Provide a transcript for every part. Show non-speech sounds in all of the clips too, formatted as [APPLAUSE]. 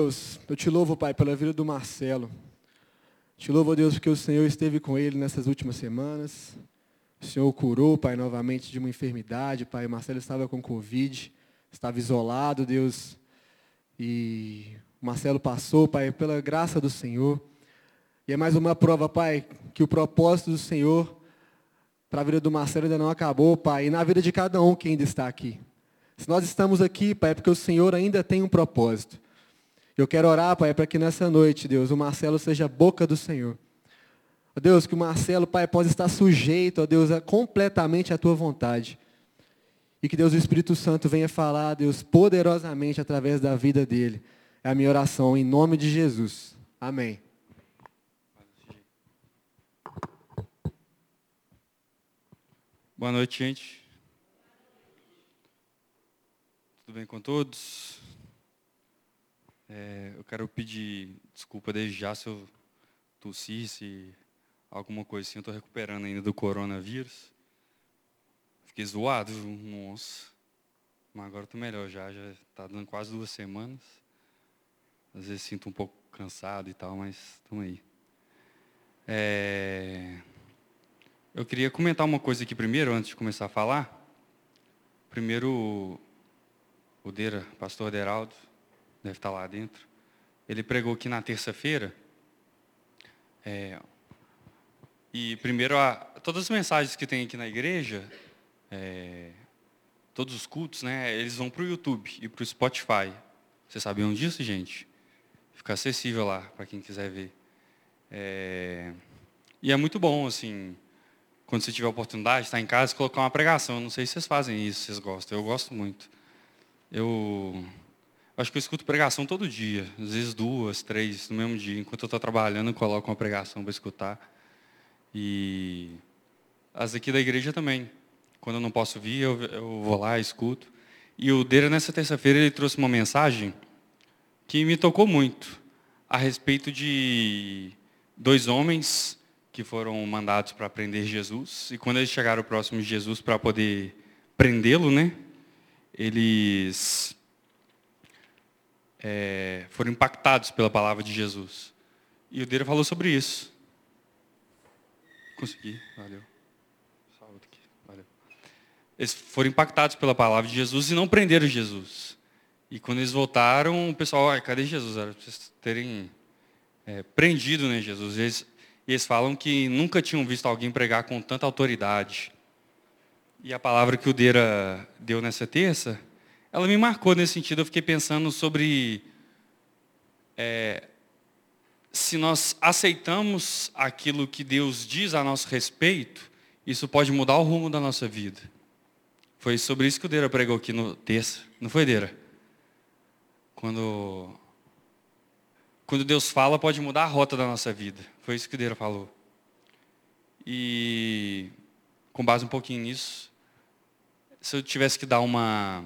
Deus, eu te louvo, Pai, pela vida do Marcelo. Te louvo, Deus, porque o Senhor esteve com ele nessas últimas semanas. O Senhor o curou, Pai, novamente de uma enfermidade, Pai. O Marcelo estava com Covid, estava isolado, Deus. E o Marcelo passou, Pai, pela graça do Senhor. E é mais uma prova, Pai, que o propósito do Senhor para a vida do Marcelo ainda não acabou, Pai, e na vida de cada um que ainda está aqui. Se nós estamos aqui, Pai, é porque o Senhor ainda tem um propósito. Eu quero orar, Pai, para que nessa noite, Deus, o Marcelo seja a boca do Senhor. Ó Deus, que o Marcelo, Pai, possa estar sujeito, ó Deus, a, completamente à Tua vontade. E que Deus, o Espírito Santo, venha falar, Deus, poderosamente através da vida dele. É a minha oração, em nome de Jesus. Amém. Boa noite, gente. Tudo bem com todos? É, eu quero pedir desculpa desde já se eu tossisse, alguma coisa assim. Eu estou recuperando ainda do coronavírus. Fiquei zoado, nossa. Mas agora estou melhor já, já está dando quase duas semanas. Às vezes sinto um pouco cansado e tal, mas estamos aí. É... Eu queria comentar uma coisa aqui primeiro, antes de começar a falar. Primeiro, o Deira, pastor Deraldo, deve estar lá dentro. Ele pregou aqui na terça-feira. É, e primeiro, a, todas as mensagens que tem aqui na igreja, é, todos os cultos, né, eles vão para o YouTube e para o Spotify. Vocês sabiam disso, gente? Fica acessível lá para quem quiser ver. É, e é muito bom, assim, quando você tiver a oportunidade, estar em casa, colocar uma pregação. Eu não sei se vocês fazem isso, se vocês gostam. Eu gosto muito. Eu Acho que eu escuto pregação todo dia, às vezes duas, três, no mesmo dia. Enquanto eu estou trabalhando, eu coloco uma pregação para escutar. E as aqui da igreja também. Quando eu não posso vir, eu, eu vou lá, escuto. E o Deira, nessa terça-feira, ele trouxe uma mensagem que me tocou muito, a respeito de dois homens que foram mandados para prender Jesus. E quando eles chegaram próximo de Jesus para poder prendê-lo, né? Eles é, foram impactados pela palavra de Jesus. E o Deira falou sobre isso. Consegui, valeu. valeu. Eles foram impactados pela palavra de Jesus e não prenderam Jesus. E quando eles voltaram, o pessoal, ah, cadê Jesus? Era para vocês terem é, prendido né, Jesus. E eles, eles falam que nunca tinham visto alguém pregar com tanta autoridade. E a palavra que o Deira deu nessa terça ela me marcou nesse sentido. Eu fiquei pensando sobre é, se nós aceitamos aquilo que Deus diz a nosso respeito, isso pode mudar o rumo da nossa vida. Foi sobre isso que o Deira pregou aqui no texto, não foi, Deira? Quando, quando Deus fala, pode mudar a rota da nossa vida. Foi isso que o Deira falou. E, com base um pouquinho nisso, se eu tivesse que dar uma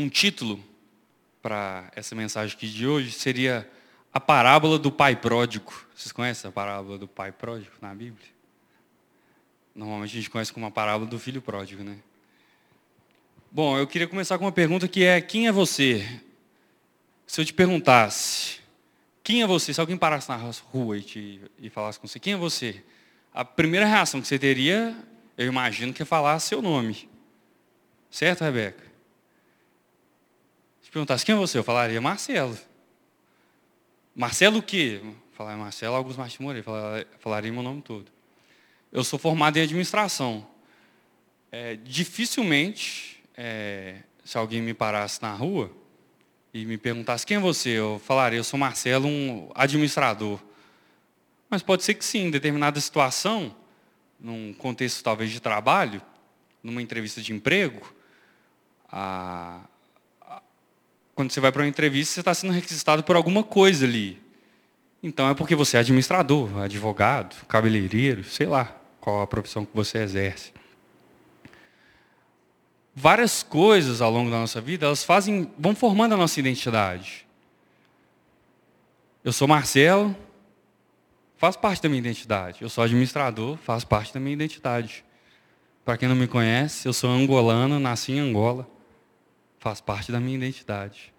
um título para essa mensagem aqui de hoje seria a parábola do pai pródigo. Vocês conhecem a parábola do pai pródigo na Bíblia? Normalmente a gente conhece como a parábola do filho pródigo, né? Bom, eu queria começar com uma pergunta que é: quem é você? Se eu te perguntasse, quem é você? Se alguém parasse na rua e, te, e falasse com você, quem é você? A primeira reação que você teria, eu imagino que é falar seu nome. Certo, Rebeca? Se perguntasse quem é você, eu falaria Marcelo. Marcelo o quê? Falar Marcelo Augusto Martins Moreira, falaria meu nome todo. Eu sou formado em administração. É, dificilmente, é, se alguém me parasse na rua e me perguntasse quem é você, eu falaria, eu sou Marcelo, um administrador. Mas pode ser que sim, em determinada situação, num contexto talvez de trabalho, numa entrevista de emprego, a, quando você vai para uma entrevista, você está sendo requisitado por alguma coisa ali. Então é porque você é administrador, advogado, cabeleireiro, sei lá qual a profissão que você exerce. Várias coisas ao longo da nossa vida, elas fazem, vão formando a nossa identidade. Eu sou Marcelo, faz parte da minha identidade. Eu sou administrador, faz parte da minha identidade. Para quem não me conhece, eu sou angolano, nasci em Angola faz parte da minha identidade.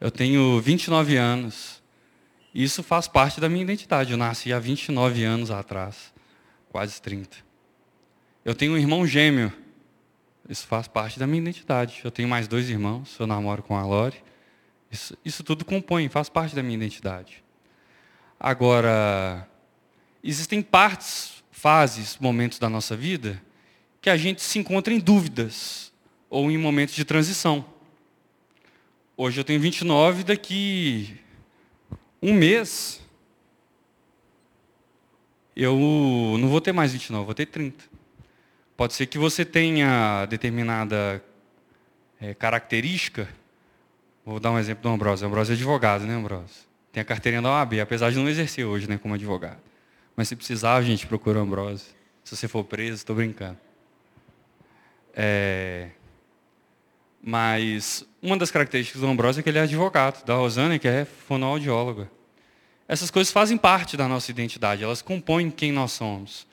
Eu tenho 29 anos. Isso faz parte da minha identidade. Eu nasci há 29 anos atrás, quase 30. Eu tenho um irmão gêmeo. Isso faz parte da minha identidade. Eu tenho mais dois irmãos, eu namoro com a Lore. Isso, isso tudo compõe, faz parte da minha identidade. Agora, existem partes, fases, momentos da nossa vida que a gente se encontra em dúvidas ou em momentos de transição. Hoje eu tenho 29, daqui um mês eu não vou ter mais 29, vou ter 30. Pode ser que você tenha determinada é, característica. Vou dar um exemplo do Ambrosio. Ambrosio é advogado, né, Ambrosio? Tem a carteirinha da OAB, apesar de não exercer hoje né, como advogado. Mas se precisar, a gente procura o Ambrosio. Se você for preso, estou brincando. É... Mas uma das características do Ambrosio é que ele é advogado, da Rosana, que é fonoaudióloga. Essas coisas fazem parte da nossa identidade, elas compõem quem nós somos.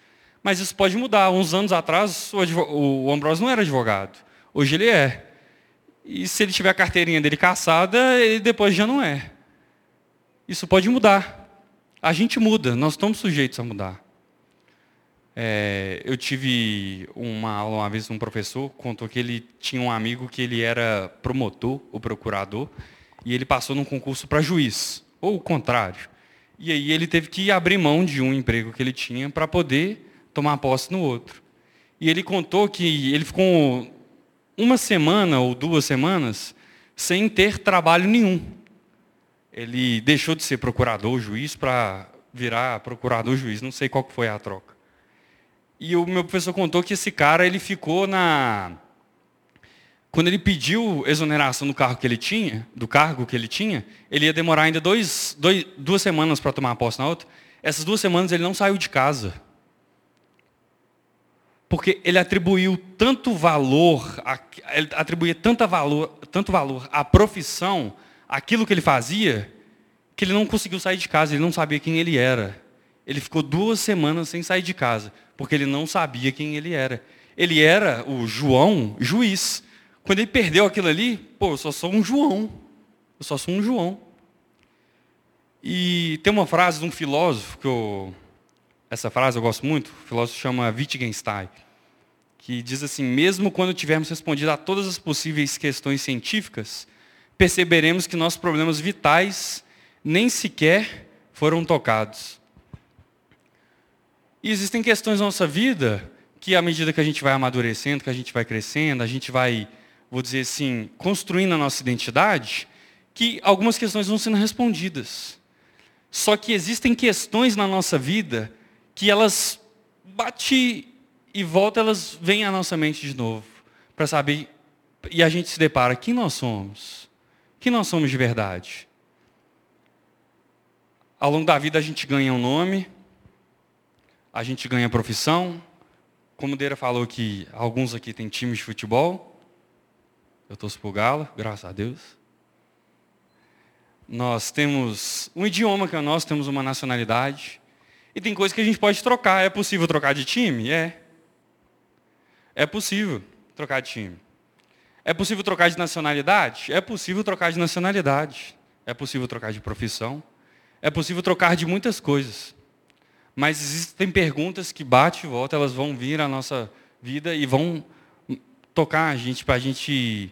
Mas isso pode mudar. Uns anos atrás, o, o Ambrosio não era advogado. Hoje ele é. E se ele tiver a carteirinha dele caçada, ele depois já não é. Isso pode mudar. A gente muda, nós estamos sujeitos a mudar. É, eu tive uma aula uma vez, um professor contou que ele tinha um amigo que ele era promotor, ou procurador, e ele passou num concurso para juiz, ou o contrário. E aí ele teve que abrir mão de um emprego que ele tinha para poder tomar posse no outro. E ele contou que ele ficou uma semana ou duas semanas sem ter trabalho nenhum. Ele deixou de ser procurador, juiz, para virar procurador, juiz. Não sei qual foi a troca. E o meu professor contou que esse cara ele ficou na quando ele pediu exoneração do cargo que ele tinha, do cargo que ele tinha, ele ia demorar ainda dois, dois, duas semanas para tomar posse na outra. Essas duas semanas ele não saiu de casa. Porque ele atribuiu tanto valor, ele atribuía tanto valor, tanto valor à profissão, aquilo que ele fazia, que ele não conseguiu sair de casa, ele não sabia quem ele era. Ele ficou duas semanas sem sair de casa porque ele não sabia quem ele era. Ele era o João, juiz. Quando ele perdeu aquilo ali, pô, eu só sou um João. Eu só sou um João. E tem uma frase de um filósofo que eu. Essa frase eu gosto muito, o filósofo chama Wittgenstein, que diz assim: mesmo quando tivermos respondido a todas as possíveis questões científicas, perceberemos que nossos problemas vitais nem sequer foram tocados. E existem questões na nossa vida que, à medida que a gente vai amadurecendo, que a gente vai crescendo, a gente vai, vou dizer assim, construindo a nossa identidade, que algumas questões vão sendo respondidas. Só que existem questões na nossa vida que elas bate e volta, elas vêm à nossa mente de novo, para saber, e a gente se depara, quem nós somos? Quem nós somos de verdade? Ao longo da vida a gente ganha um nome, a gente ganha profissão. Como o Deira falou que alguns aqui têm times de futebol. Eu torço pro Galo, graças a Deus. Nós temos um idioma que é nosso, temos uma nacionalidade. E tem coisas que a gente pode trocar. É possível trocar de time? É. É possível trocar de time. É possível trocar de nacionalidade? É possível trocar de nacionalidade. É possível trocar de profissão. É possível trocar de muitas coisas. Mas existem perguntas que bate e volta, elas vão vir à nossa vida e vão tocar a gente para a gente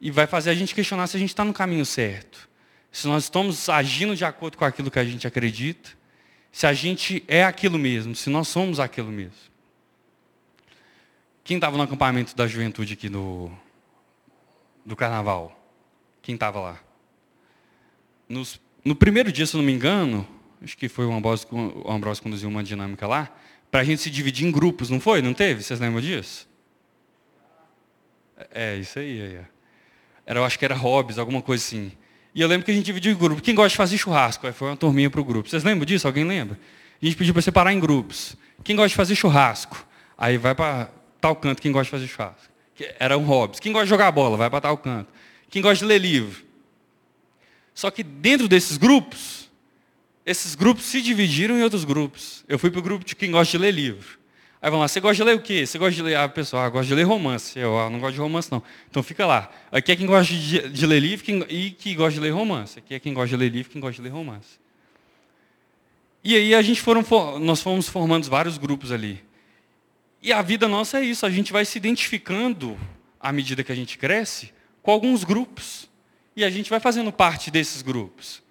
e vai fazer a gente questionar se a gente está no caminho certo. Se nós estamos agindo de acordo com aquilo que a gente acredita, se a gente é aquilo mesmo, se nós somos aquilo mesmo. Quem estava no acampamento da juventude aqui do, do carnaval? Quem estava lá? Nos, no primeiro dia, se não me engano, acho que foi o Ambrosio, o conduziu uma dinâmica lá, para a gente se dividir em grupos, não foi? Não teve? Vocês lembram disso? É, isso aí. Era, eu acho que era hobbies, alguma coisa assim. E eu lembro que a gente dividiu em grupos. Quem gosta de fazer churrasco? Aí foi uma turminha para o grupo. Vocês lembram disso? Alguém lembra? A gente pediu para separar em grupos. Quem gosta de fazer churrasco? Aí vai para tal canto quem gosta de fazer churrasco. Era um hobbies. Quem gosta de jogar bola? Vai para tal canto. Quem gosta de ler livro? Só que dentro desses grupos, esses grupos se dividiram em outros grupos. Eu fui para o grupo de quem gosta de ler livro. Aí vão lá, você gosta de ler o quê? Você gosta de ler, ah, pessoal, ah, gosta de ler romance. Eu ah, não gosto de romance, não. Então fica lá. Aqui é quem gosta de, de ler livro quem, e que gosta de ler romance. Aqui é quem gosta de ler livro quem gosta de ler romance. E aí a gente foram, nós fomos formando vários grupos ali. E a vida nossa é isso, a gente vai se identificando, à medida que a gente cresce, com alguns grupos. E a gente vai fazendo parte desses grupos.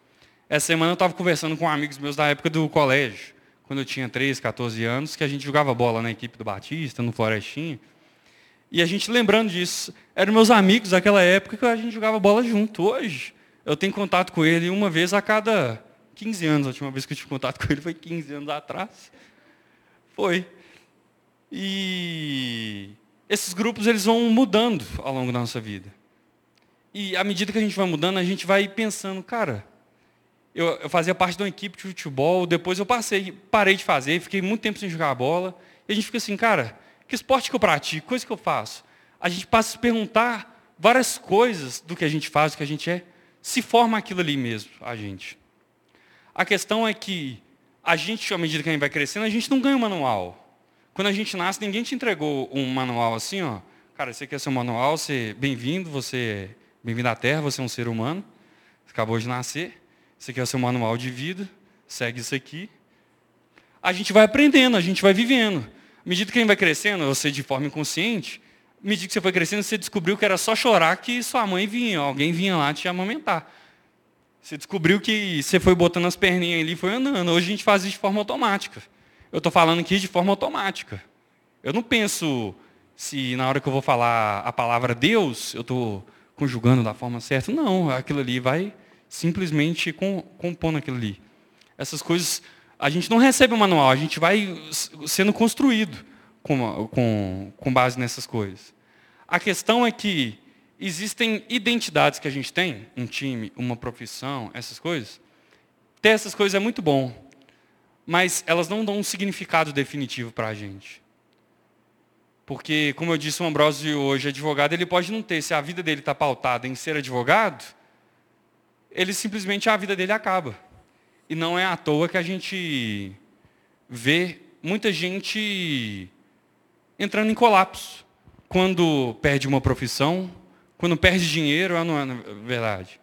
Essa semana eu estava conversando com amigos meus da época do colégio, quando eu tinha 13, 14 anos, que a gente jogava bola na equipe do Batista, no Florestinha. E a gente lembrando disso, eram meus amigos daquela época que a gente jogava bola junto. Hoje, eu tenho contato com ele uma vez a cada 15 anos. A última vez que eu tive contato com ele foi 15 anos atrás. Foi. E esses grupos eles vão mudando ao longo da nossa vida. E à medida que a gente vai mudando, a gente vai pensando, cara, eu, eu, fazia parte de uma equipe de futebol, depois eu passei, parei de fazer, fiquei muito tempo sem jogar bola. E a gente fica assim, cara, que esporte que eu pratico, coisa que eu faço? A gente passa a se perguntar várias coisas do que a gente faz, do que a gente é, se forma aquilo ali mesmo, a gente. A questão é que a gente, à medida que a gente vai crescendo, a gente não ganha um manual. Quando a gente nasce, ninguém te entregou um manual assim, ó. Cara, esse aqui é seu manual, você bem-vindo, você bem-vindo à Terra, você é um ser humano, você acabou de nascer. Esse aqui é o seu manual de vida, segue isso aqui. A gente vai aprendendo, a gente vai vivendo. À medida que a gente vai crescendo, você de forma inconsciente, à medida que você foi crescendo, você descobriu que era só chorar que sua mãe vinha, alguém vinha lá te amamentar. Você descobriu que você foi botando as perninhas ali e foi andando. Hoje a gente faz isso de forma automática. Eu estou falando aqui de forma automática. Eu não penso se na hora que eu vou falar a palavra Deus, eu estou conjugando da forma certa. Não, aquilo ali vai simplesmente compondo aquilo ali. Essas coisas, a gente não recebe o um manual, a gente vai sendo construído com, com, com base nessas coisas. A questão é que existem identidades que a gente tem, um time, uma profissão, essas coisas. Ter essas coisas é muito bom, mas elas não dão um significado definitivo para a gente. Porque, como eu disse, o Ambrosio hoje, advogado, ele pode não ter, se a vida dele está pautada em ser advogado, ele simplesmente a vida dele acaba. E não é à toa que a gente vê muita gente entrando em colapso quando perde uma profissão, quando perde dinheiro, não é verdade.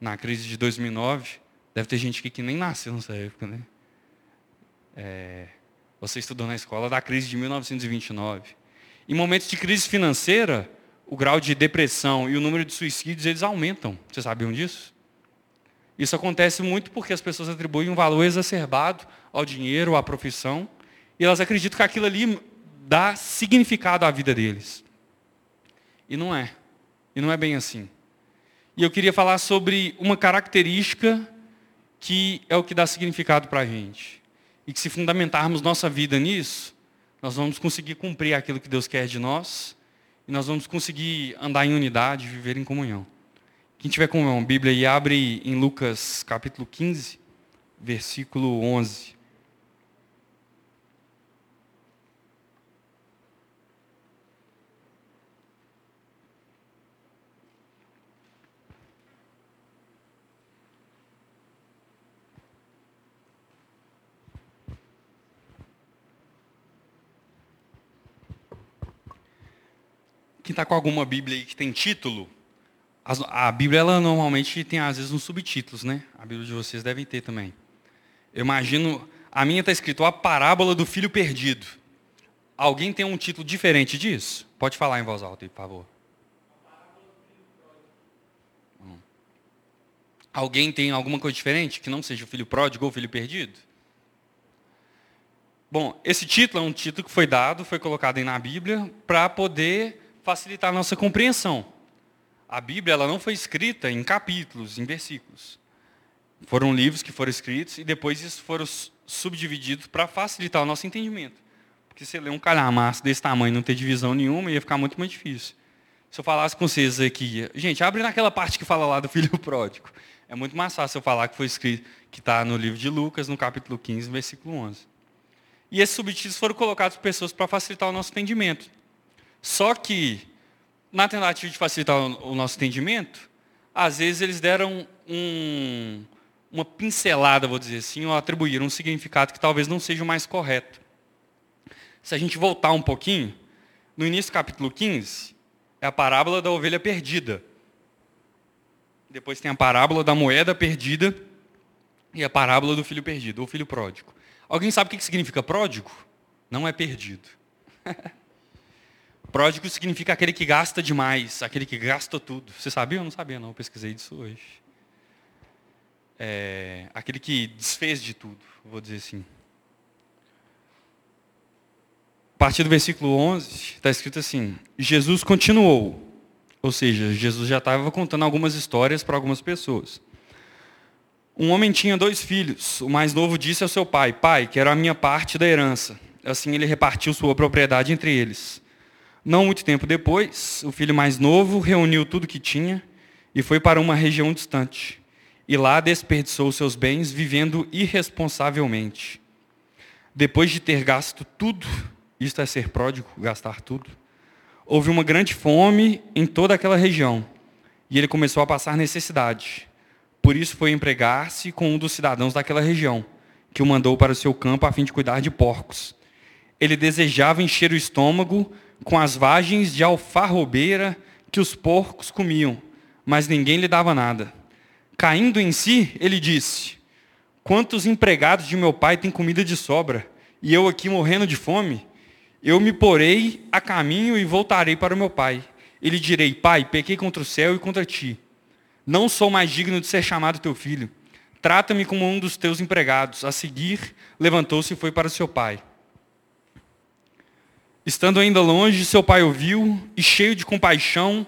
Na crise de 2009, deve ter gente aqui que nem nasceu nessa época, né? É, você estudou na escola da crise de 1929. Em momentos de crise financeira, o grau de depressão e o número de suicídios eles aumentam. Vocês sabiam disso? Isso acontece muito porque as pessoas atribuem um valor exacerbado ao dinheiro, à profissão, e elas acreditam que aquilo ali dá significado à vida deles. E não é. E não é bem assim. E eu queria falar sobre uma característica que é o que dá significado para a gente. E que se fundamentarmos nossa vida nisso, nós vamos conseguir cumprir aquilo que Deus quer de nós, e nós vamos conseguir andar em unidade, viver em comunhão. Quem tiver com uma Bíblia e abre em Lucas capítulo 15, versículo 11. Quem está com alguma Bíblia aí que tem título, a Bíblia, ela normalmente tem, às vezes, uns subtítulos, né? A Bíblia de vocês devem ter também. Eu imagino, a minha está escrito A Parábola do Filho Perdido. Alguém tem um título diferente disso? Pode falar em voz alta aí, por favor. Alguém tem alguma coisa diferente que não seja o filho pródigo ou o filho perdido? Bom, esse título é um título que foi dado, foi colocado aí na Bíblia para poder facilitar a nossa compreensão a Bíblia ela não foi escrita em capítulos, em versículos. Foram livros que foram escritos e depois isso foram subdivididos para facilitar o nosso entendimento. Porque se ler um calhamaço desse tamanho não ter divisão nenhuma, ia ficar muito mais difícil. Se eu falasse com vocês aqui, gente, abre naquela parte que fala lá do [LAUGHS] filho pródigo. É muito mais fácil eu falar que foi escrito, que está no livro de Lucas, no capítulo 15, versículo 11. E esses subtítulos foram colocados por pessoas para facilitar o nosso entendimento. Só que na tentativa de facilitar o, nosso entendimento, às vezes eles deram um, uma pincelada, vou dizer assim, ou atribuíram um significado que talvez não seja o mais correto. Se a gente voltar um pouquinho, no início do capítulo 15, é a parábola da ovelha perdida. Depois tem a parábola da moeda perdida e a parábola do filho perdido, ou filho pródigo. Alguém sabe o que significa pródigo? Não é perdido. [LAUGHS] pródigo significa aquele que gasta demais, aquele que gasta tudo. Você sabia? Eu não sabia, não. Eu pesquisei disso hoje. É, aquele que desfez de tudo, vou dizer assim. A partir do versículo 11, está escrito assim: Jesus continuou. Ou seja, Jesus já estava contando algumas histórias para algumas pessoas. Um homem tinha dois filhos. O mais novo disse ao seu pai: Pai, quero a minha parte da herança. Assim ele repartiu sua propriedade entre eles. Não muito tempo depois, o filho mais novo reuniu tudo que tinha e foi para uma região distante. E lá desperdiçou seus bens vivendo irresponsavelmente. Depois de ter gasto tudo, isto é ser pródigo, gastar tudo, houve uma grande fome em toda aquela região. E ele começou a passar necessidade. Por isso foi empregar-se com um dos cidadãos daquela região, que o mandou para o seu campo a fim de cuidar de porcos. Ele desejava encher o estômago com as vagens de alfarrobeira que os porcos comiam, mas ninguém lhe dava nada. Caindo em si, ele disse: Quantos empregados de meu pai têm comida de sobra, e eu aqui morrendo de fome? Eu me porei a caminho e voltarei para o meu pai. Ele direi: Pai, pequei contra o céu e contra ti não sou mais digno de ser chamado teu filho. Trata-me como um dos teus empregados. A seguir, levantou-se e foi para seu pai. Estando ainda longe, seu pai o viu e, cheio de compaixão,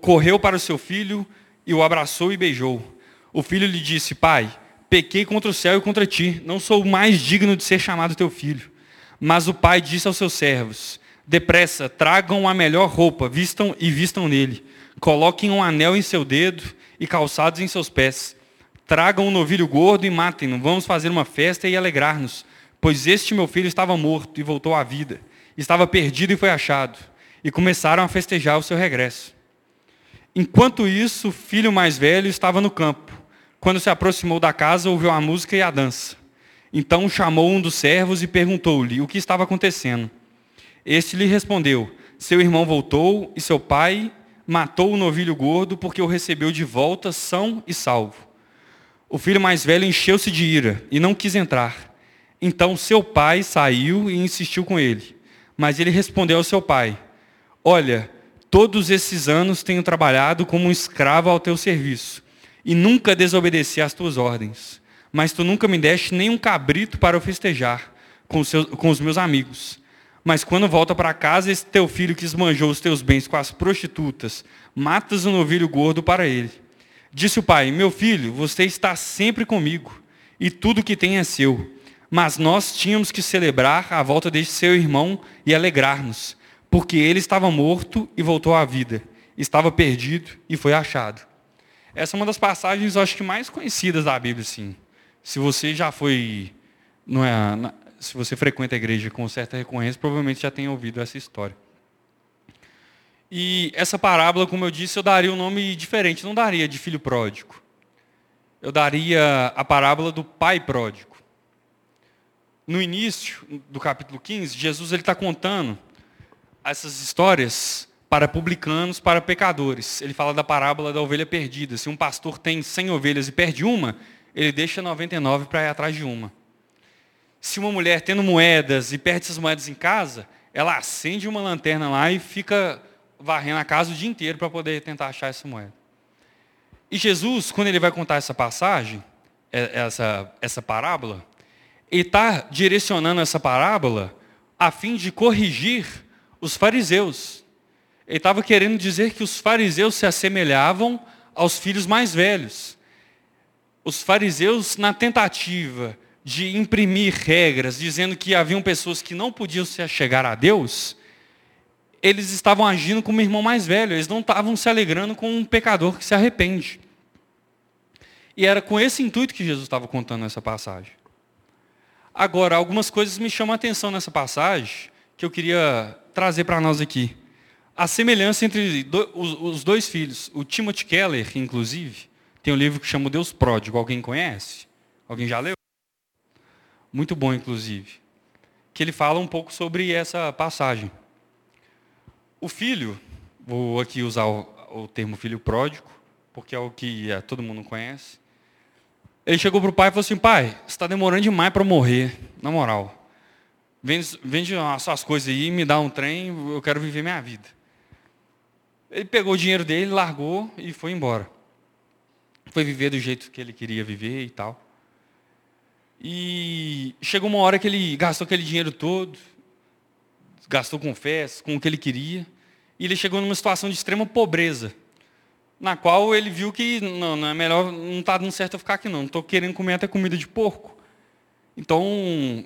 correu para o seu filho e o abraçou e beijou. O filho lhe disse: Pai, pequei contra o céu e contra ti, não sou mais digno de ser chamado teu filho. Mas o pai disse aos seus servos: Depressa, tragam a melhor roupa, vistam e vistam nele Coloquem um anel em seu dedo e calçados em seus pés. Tragam um novilho gordo e matem-no. Vamos fazer uma festa e alegrar-nos. Pois este meu filho estava morto e voltou à vida. Estava perdido e foi achado. E começaram a festejar o seu regresso. Enquanto isso, o filho mais velho estava no campo. Quando se aproximou da casa, ouviu a música e a dança. Então chamou um dos servos e perguntou-lhe o que estava acontecendo. Este lhe respondeu: Seu irmão voltou e seu pai matou o novilho gordo porque o recebeu de volta são e salvo. O filho mais velho encheu-se de ira e não quis entrar. Então seu pai saiu e insistiu com ele. Mas ele respondeu ao seu pai: Olha, todos esses anos tenho trabalhado como um escravo ao teu serviço e nunca desobedeci às tuas ordens. Mas tu nunca me deste nem um cabrito para eu festejar com os, seus, com os meus amigos. Mas quando volta para casa, esse teu filho que esmanjou os teus bens com as prostitutas, matas um novilho gordo para ele. Disse o pai: Meu filho, você está sempre comigo, e tudo que tem é seu. Mas nós tínhamos que celebrar a volta deste seu irmão e alegrar-nos, porque ele estava morto e voltou à vida, estava perdido e foi achado. Essa é uma das passagens, eu acho que mais conhecidas da Bíblia, sim. Se você já foi não é, se você frequenta a igreja com certa recorrência, provavelmente já tem ouvido essa história. E essa parábola, como eu disse, eu daria um nome diferente, não daria de filho pródigo. Eu daria a parábola do pai pródigo. No início do capítulo 15, Jesus está contando essas histórias para publicanos, para pecadores. Ele fala da parábola da ovelha perdida. Se um pastor tem 100 ovelhas e perde uma, ele deixa 99 para ir atrás de uma se uma mulher tendo moedas e perde essas moedas em casa, ela acende uma lanterna lá e fica varrendo a casa o dia inteiro para poder tentar achar essa moeda. E Jesus, quando ele vai contar essa passagem, é, essa, essa parábola, ele está direcionando essa parábola a fim de corrigir os fariseus. Ele estava querendo dizer que os fariseus se assemelhavam aos filhos mais velhos. Os fariseus, na tentativa de imprimir regras, dizendo que haviam pessoas que não podiam se chegar a Deus, eles estavam agindo como irmão mais velho, eles não estavam se alegrando com um pecador que se arrepende. E era com esse intuito que Jesus estava contando essa passagem. Agora, algumas coisas me chamam a atenção nessa passagem, que eu queria trazer para nós aqui. A semelhança entre os dois filhos. O Timothy Keller, inclusive, tem um livro que chama Deus Pródigo. Alguém conhece? Alguém já leu? Muito bom, inclusive. que ele fala um pouco sobre essa passagem. O filho, vou aqui usar o, termo filho pródigo, porque é o que é, todo mundo conhece. Ele chegou para o pai e falou assim, pai, você está demorando demais para morrer, na moral. Vende, vende as suas coisas aí, me dá um trem, eu quero viver minha vida. Ele pegou o dinheiro dele, largou e foi embora. Foi viver do jeito que ele queria viver e tal. E chegou uma hora que ele gastou aquele dinheiro todo, gastou com festas, com o que ele queria, e ele chegou numa situação de extrema pobreza, na qual ele viu que não, não é melhor, não está dando certo eu ficar aqui não, não estou querendo comer até comida de porco. Então,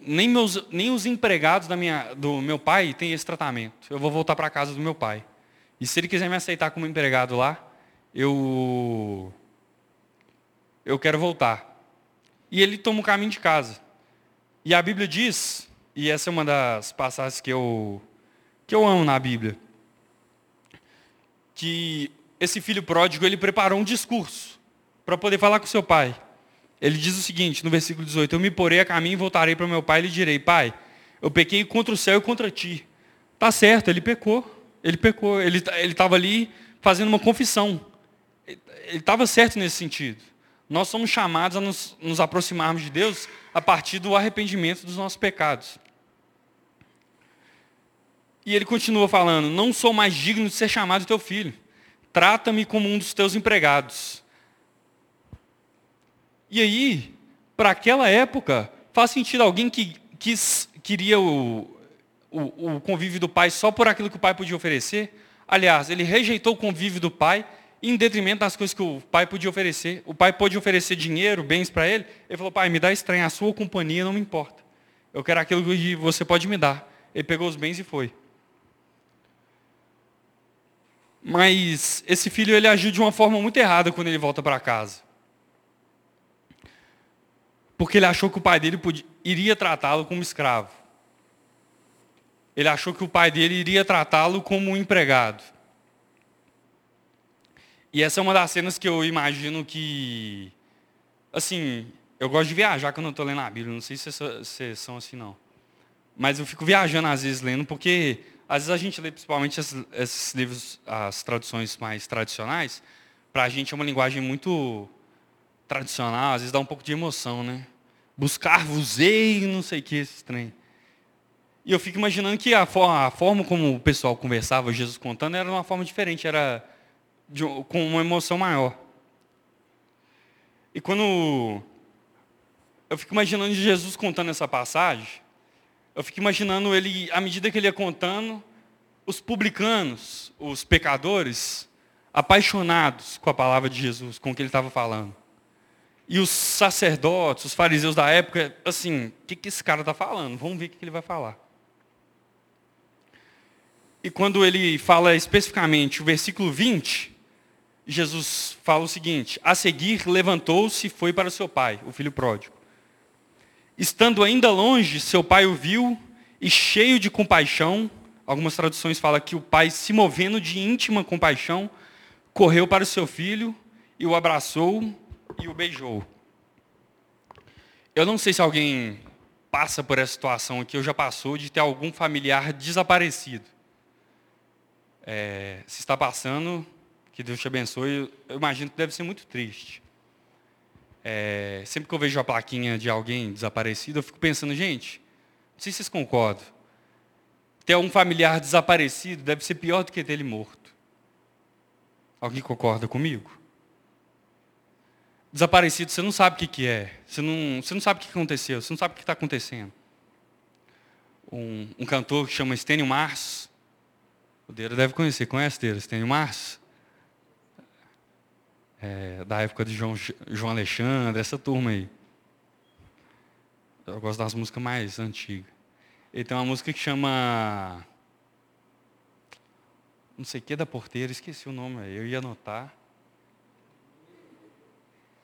nem, meus, nem os empregados da minha, do meu pai têm esse tratamento. Eu vou voltar para a casa do meu pai. E se ele quiser me aceitar como empregado lá, eu, eu quero voltar e ele toma o caminho de casa. E a Bíblia diz, e essa é uma das passagens que eu, que eu amo na Bíblia, que esse filho pródigo, ele preparou um discurso para poder falar com seu pai. Ele diz o seguinte, no versículo 18, eu me porei a caminho e voltarei para meu pai e lhe direi, pai, eu pequei contra o céu e contra ti. Tá certo, ele pecou. Ele pecou. Ele estava ali fazendo uma confissão. Ele estava certo nesse sentido nós somos chamados a nos, nos aproximarmos de Deus a partir do arrependimento dos nossos pecados. E ele continua falando: Não sou mais digno de ser chamado teu filho. Trata-me como um dos teus empregados. E aí, para aquela época, faz sentido alguém que quis, queria o, o, o convívio do pai só por aquilo que o pai podia oferecer? Aliás, ele rejeitou o convívio do pai em detrimento das coisas que o pai podia oferecer. O pai pôde oferecer dinheiro, bens para ele. Ele falou, pai, me dá estranho, a sua companhia não me importa. Eu quero aquilo que você pode me dar. Ele pegou os bens e foi. Mas esse filho ele agiu de uma forma muito errada quando ele volta para casa. Porque ele achou que o pai dele podia, iria tratá-lo como escravo. Ele achou que o pai dele iria tratá-lo como um empregado. E essa é uma das cenas que eu imagino que, assim, eu gosto de viajar quando eu estou lendo a Bíblia, não sei se vocês são assim não. Mas eu fico viajando às vezes lendo, porque às vezes a gente lê principalmente esses, livros, as traduções mais tradicionais, para a gente é uma linguagem muito tradicional, às vezes dá um pouco de emoção, né? Buscar-vos-ei, não sei o que, esse trem. E eu fico imaginando que a forma, a forma como o pessoal conversava, Jesus contando, era uma forma diferente, era de, com uma emoção maior. E quando eu fico imaginando Jesus contando essa passagem, eu fico imaginando ele, à medida que ele ia contando, os publicanos, os pecadores, apaixonados com a palavra de Jesus, com o que ele estava falando. E os sacerdotes, os fariseus da época, assim, o que, que esse cara está falando? Vamos ver o que ele vai falar. E quando ele fala especificamente o versículo 20, Jesus fala o seguinte: A seguir, levantou-se e foi para seu pai, o filho pródigo. Estando ainda longe, seu pai o viu e, cheio de compaixão, algumas traduções falam que o pai, se movendo de íntima compaixão, correu para o seu filho e o abraçou e o beijou. Eu não sei se alguém passa por essa situação aqui, ou já passou, de ter algum familiar desaparecido. É, se está passando, que Deus te abençoe. Eu imagino que deve ser muito triste. É, sempre que eu vejo a plaquinha de alguém desaparecido, eu fico pensando, gente, não sei se vocês concordam. Ter um familiar desaparecido deve ser pior do que ter ele morto. Alguém concorda comigo? Desaparecido, você não sabe o que, que é. Você não, você não sabe o que aconteceu. Você não sabe o que está acontecendo. Um, um, cantor que chama Estênio Mars. O Deira deve conhecer. Conhece Deira, Estênio Mars? É, da época de João, João Alexandre, essa turma aí. Eu gosto das músicas mais antigas. Ele tem uma música que chama. Não sei o que da porteira, esqueci o nome, eu ia anotar.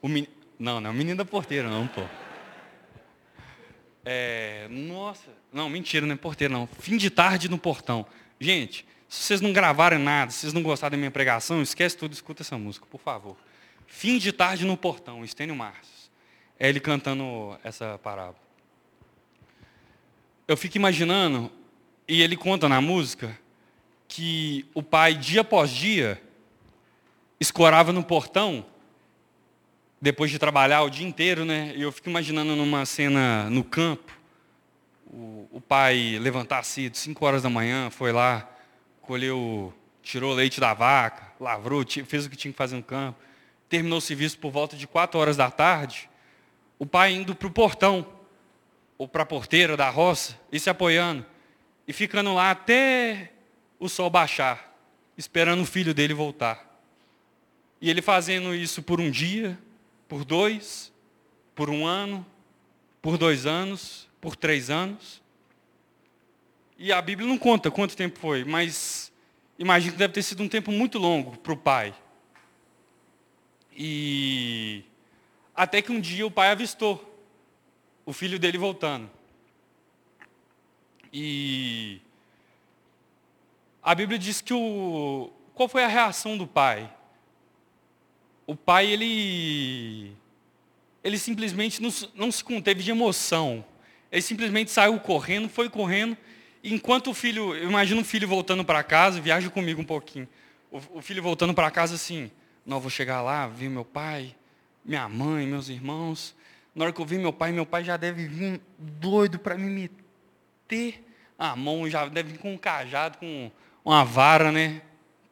O men... Não, não é o menino da porteira, não, pô. É, nossa, não, mentira, não é porteira, não. Fim de tarde no portão. Gente, se vocês não gravarem nada, se vocês não gostaram da minha pregação, esquece tudo, escuta essa música, por favor. Fim de tarde no portão, Estênio Marços. É ele cantando essa parábola. eu fico imaginando, e ele conta na música, que o pai, dia após dia, escorava no portão, depois de trabalhar o dia inteiro, né? E eu fico imaginando numa cena no campo, o, o pai levantar cedo, 5 horas da manhã, foi lá, colheu, tirou o leite da vaca, lavrou, fez o que tinha que fazer no campo, terminou o serviço por volta de 4 horas da tarde, o pai indo para o portão, ou para a porteira da roça, e se apoiando, e ficando lá até o sol baixar, esperando o filho dele voltar. E ele fazendo isso por um dia, por dois, por um ano, por dois anos, por três anos. E a Bíblia não conta quanto tempo foi, mas imagino que deve ter sido um tempo muito longo para o pai. E até que um dia o pai avistou o filho dele voltando. E a Bíblia diz que o qual foi a reação do pai? O pai ele ele simplesmente não, não se conteve de emoção. Ele simplesmente saiu correndo, foi correndo. Enquanto o filho, eu imagino o filho voltando para casa, viaja comigo um pouquinho. O, o filho voltando para casa assim, não vou chegar lá, vi meu pai, minha mãe, meus irmãos. Na hora que eu vi meu pai, meu pai já deve vir doido para me meter a mão, já deve vir com um cajado, com uma vara, né?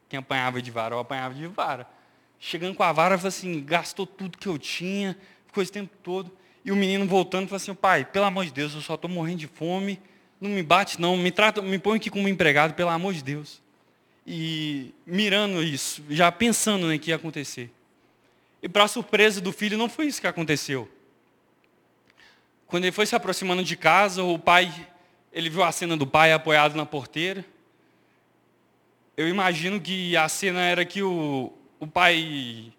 Quem apanhava de vara, eu apanhava de vara. Chegando com a vara, falou assim, gastou tudo que eu tinha, ficou esse tempo todo. E o menino voltando, falou assim, pai, pelo amor de Deus, eu só estou morrendo de fome, não me bate não, me trata, me põe aqui como empregado, pelo amor de Deus. E mirando isso, já pensando no né, que ia acontecer. E para surpresa do filho, não foi isso que aconteceu. Quando ele foi se aproximando de casa, o pai, ele viu a cena do pai apoiado na porteira. Eu imagino que a cena era que o, o pai,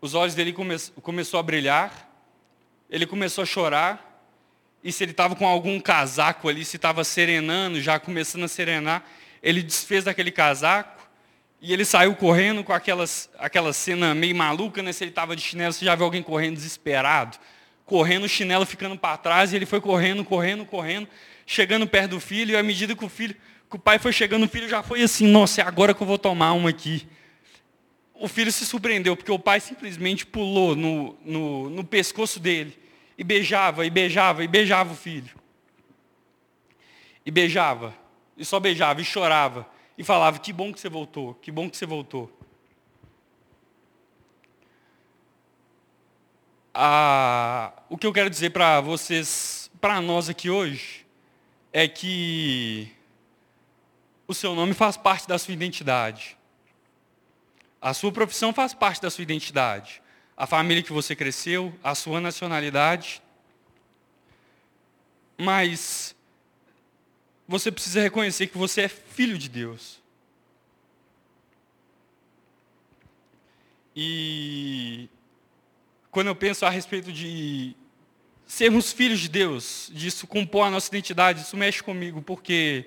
os olhos dele come, começou a brilhar, ele começou a chorar, e se ele estava com algum casaco ali, se estava serenando, já começando a serenar, ele desfez daquele casaco, e ele saiu correndo com aquelas, aquela cena meio maluca, né? Se ele estava de chinelo, você já viu alguém correndo desesperado correndo, o chinelo ficando para trás, e ele foi correndo, correndo, correndo, chegando perto do filho, e à medida que o filho, que o pai foi chegando, o filho já foi assim, nossa, é agora que eu vou tomar uma aqui. O filho se surpreendeu, porque o pai simplesmente pulou no, no, no pescoço dele, e beijava, e beijava, e beijava o filho. E beijava, e só beijava, e chorava, e falava, que bom que você voltou, que bom que você voltou. Ah, o que eu quero dizer para vocês, para nós aqui hoje, é que o seu nome faz parte da sua identidade. A sua profissão faz parte da sua identidade. A família que você cresceu, a sua nacionalidade. Mas você precisa reconhecer que você é filho de Deus. E quando eu penso a respeito de sermos filhos de Deus, disso compor a nossa identidade, isso mexe comigo, porque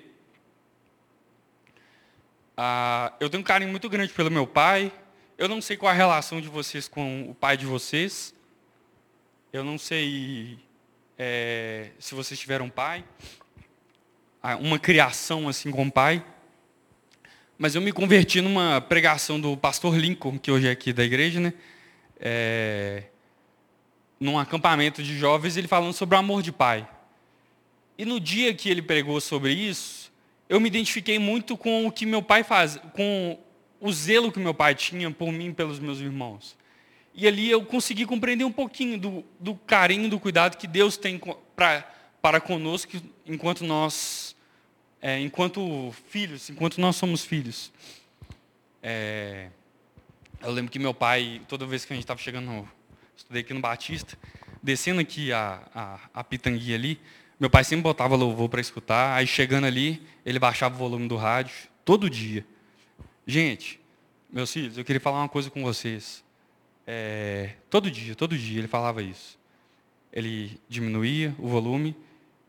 ah, eu tenho um carinho muito grande pelo meu pai. Eu não sei qual a relação de vocês com o pai de vocês. Eu não sei é, se vocês tiveram pai, ah, uma criação assim com pai. Mas eu me converti numa pregação do pastor Lincoln, que hoje é aqui da igreja, né? É, num acampamento de jovens, ele falando sobre o amor de pai. E no dia que ele pregou sobre isso, eu me identifiquei muito com o que meu pai faz, com o zelo que meu pai tinha por mim e pelos meus irmãos. E ali eu consegui compreender um pouquinho do, do carinho, do cuidado que Deus tem pra, para conosco enquanto nós, é, enquanto filhos, enquanto nós somos filhos. É, eu lembro que meu pai, toda vez que a gente estava chegando estudei aqui no Batista, descendo aqui a, a, a pitanguia ali, meu pai sempre botava louvor para escutar, aí chegando ali, ele baixava o volume do rádio, todo dia. Gente, meus filhos, eu queria falar uma coisa com vocês. É, todo dia, todo dia ele falava isso. Ele diminuía o volume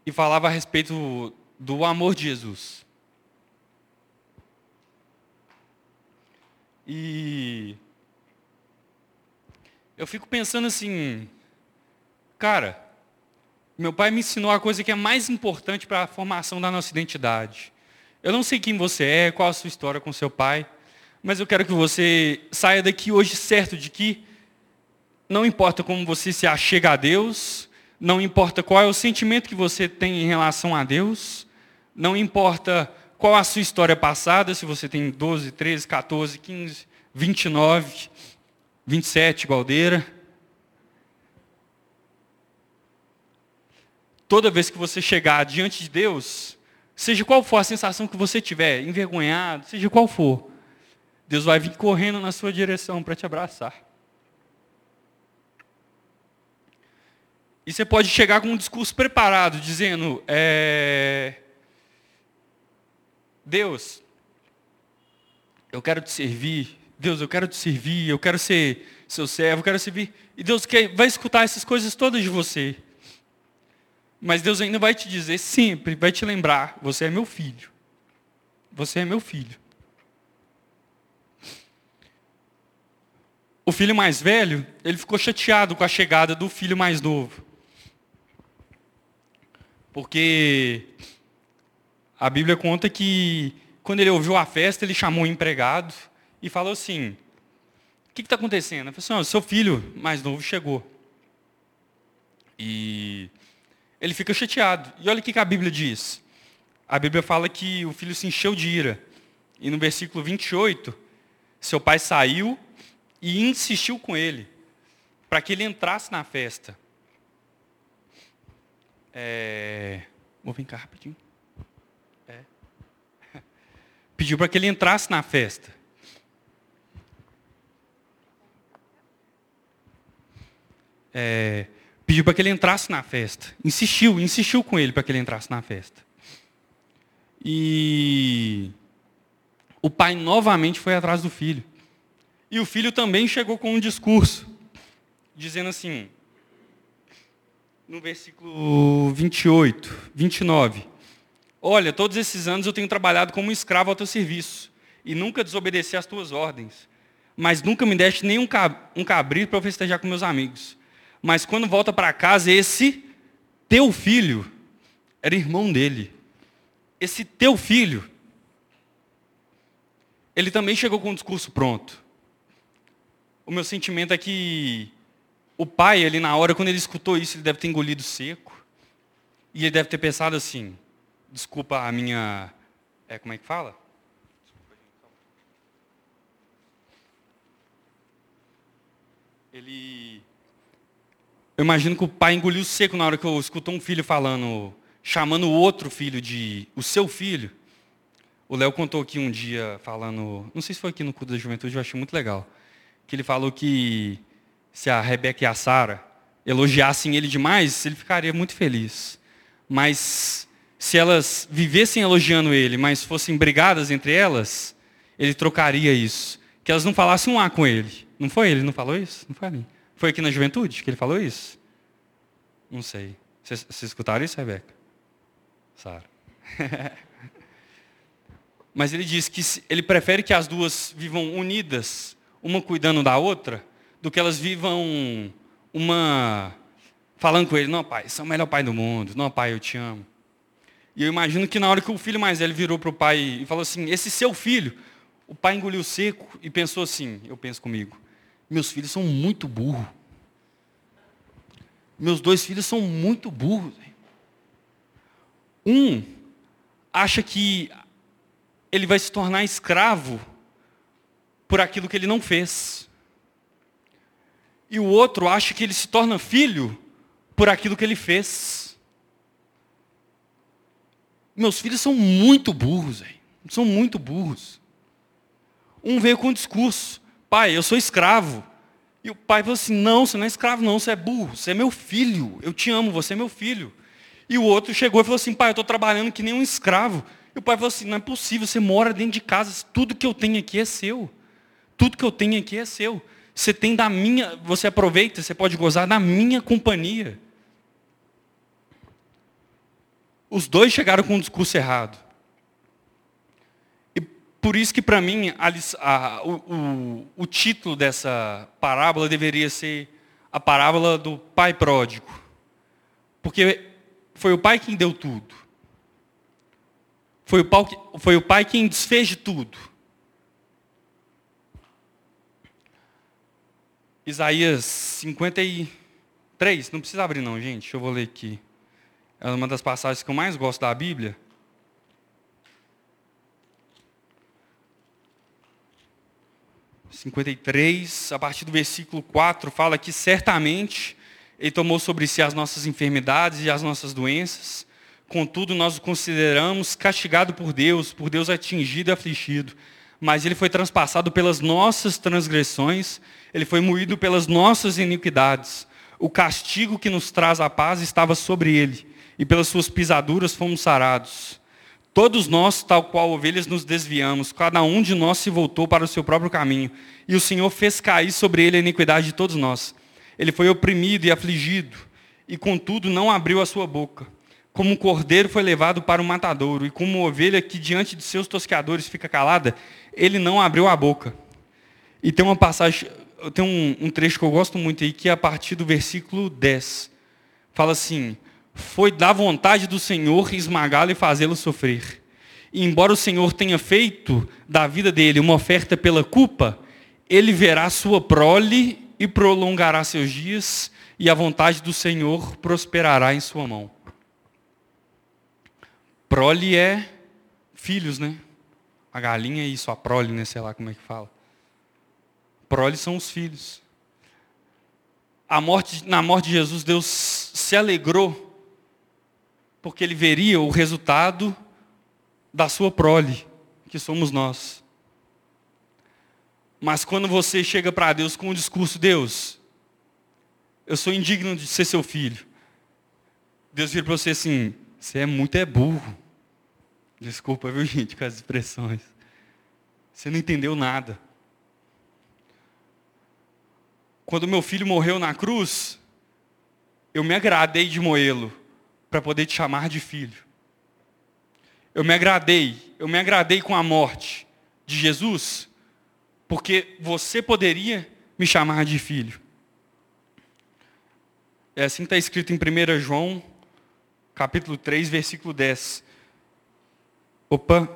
e falava a respeito do amor de Jesus. E eu fico pensando assim, cara, Meu pai me ensinou a coisa que é mais importante para a formação da nossa identidade. Eu não sei quem você é, qual a sua história com seu pai, mas eu quero que você saia daqui hoje certo de que não importa como você se achega a Deus, não importa qual é o sentimento que você tem em relação a Deus, não importa qual a sua história passada, se você tem 12, 13, 14, 15, 29, 27, Gualdeira. Toda vez que você chegar diante de Deus, seja qual for a sensação que você tiver, envergonhado, seja qual for, Deus vai vir correndo na sua direção para te abraçar. E você pode chegar com um discurso preparado, dizendo: é, Deus, eu quero te servir. Deus, eu quero te servir. Eu quero ser seu servo. Eu quero servir. E Deus vai escutar essas coisas todas de você. Mas Deus ainda vai te dizer sempre, vai te lembrar: você é meu filho. Você é meu filho. O filho mais velho, ele ficou chateado com a chegada do filho mais novo. Porque a Bíblia conta que quando ele ouviu a festa, ele chamou o empregado e falou assim: O que está acontecendo? Ele falou assim: Seu filho mais novo chegou. E ele fica chateado. E olha o que a Bíblia diz. A Bíblia fala que o filho se encheu de ira. E no versículo 28, seu pai saiu e insistiu com ele para que ele entrasse na festa. É... Vou vir cá rapidinho [LAUGHS] pediu para que ele entrasse na festa. É, pediu para que ele entrasse na festa. Insistiu, insistiu com ele para que ele entrasse na festa. E o pai novamente foi atrás do filho. E o filho também chegou com um discurso, dizendo assim, no versículo 28, 29. Olha, todos esses anos eu tenho trabalhado como escravo ao teu serviço e nunca desobedeci às tuas ordens. Mas nunca me deste nem um cabrito para eu festejar com meus amigos. Mas quando volta para casa, esse teu filho era irmão dele. Esse teu filho, ele também chegou com o discurso pronto. O meu sentimento é que o pai, ele na hora, quando ele escutou isso, ele deve ter engolido seco. E ele deve ter pensado assim, Desculpa a minha. É, como é que fala? Ele. Eu imagino que o pai engoliu seco na hora que eu escutou um filho falando, chamando o outro filho de o seu filho. O Léo contou aqui um dia falando, não sei se foi aqui no culto da juventude, eu achei muito legal. Que ele falou que se a Rebeca e a Sara elogiassem ele demais, ele ficaria muito feliz. Mas se elas vivessem elogiando ele, mas fossem brigadas entre elas, ele trocaria isso. Que elas não falassem um A com ele. Não foi ele, não falou isso? Não foi ali. Foi aqui na juventude que ele falou isso? Não sei. Vocês, escutaram isso, Rebeca? Sara. [LAUGHS] Mas ele diz que ele prefere que as duas vivam unidas, uma cuidando da outra, do que elas vivam uma falando com ele, não, pai, você é o melhor pai do mundo, não, pai, eu te amo. E eu imagino que na hora que o filho mais velho virou para o pai e falou assim, esse seu filho, o pai engoliu seco e pensou assim, eu penso comigo, meus filhos são muito burros. Meus dois filhos são muito burros. Um acha que ele vai se tornar escravo por aquilo que ele não fez. E o outro acha que ele se torna filho por aquilo que ele fez. Meus filhos são muito burros, véio. são muito burros. Um veio com um discurso, pai, eu sou escravo. E o pai falou assim, não, você não é escravo não, você é burro, você é meu filho, eu te amo, você é meu filho. E o outro chegou e falou assim, pai, eu estou trabalhando que nem um escravo. E o pai falou assim, não é possível, você mora dentro de casa, tudo que eu tenho aqui é seu. Tudo que eu tenho aqui é seu. Você tem da minha, você aproveita, você pode gozar da minha companhia. Os dois chegaram com um discurso errado. Por isso que, para mim, a, a, o, o, o título dessa parábola deveria ser a parábola do pai pródigo. Porque foi o pai quem deu tudo. Foi o pai, foi o pai quem desfez de tudo. Isaías 53, não precisa abrir não, gente, eu vou ler aqui. É uma das passagens que eu mais gosto da Bíblia. Cinquenta e três, a partir do versículo 4, fala que certamente Ele tomou sobre si as nossas enfermidades e as nossas doenças. Contudo, nós o consideramos castigado por Deus, por Deus atingido e afligido. Mas ele foi transpassado pelas nossas transgressões, ele foi moído pelas nossas iniquidades. O castigo que nos traz a paz estava sobre ele, e pelas suas pisaduras fomos sarados. Todos nós, tal qual ovelhas, nos desviamos, cada um de nós se voltou para o seu próprio caminho, e o Senhor fez cair sobre ele a iniquidade de todos nós. Ele foi oprimido e afligido, e contudo não abriu a sua boca. Como um cordeiro foi levado para o matadouro, e como uma ovelha que diante de seus tosqueadores fica calada, ele não abriu a boca. E tem uma passagem, tem um, um trecho que eu gosto muito aí, que é a partir do versículo 10. Fala assim, foi da vontade do Senhor esmagá-lo e fazê-lo sofrer. E embora o Senhor tenha feito da vida dele uma oferta pela culpa, ele verá sua prole e prolongará seus dias, e a vontade do Senhor prosperará em sua mão. Prole é filhos, né? A galinha é isso, a prole, né? Sei lá como é que fala. Prole são os filhos. Morte, na morte de Jesus, Deus se alegrou porque ele veria o resultado da sua prole, que somos nós. Mas quando você chega para Deus com o discurso, Deus, eu sou indigno de ser seu filho. Deus vira para você assim, você é muito é burro. Desculpa, viu, gente, com as expressões. Você não entendeu nada. Quando meu filho morreu na cruz, eu me agradei de moê-lo para poder te chamar de filho. Eu me agradei, eu me agradei com a morte de Jesus, porque você poderia me chamar de filho. É assim que está escrito em 1 João capítulo 3, versículo 10. Opa,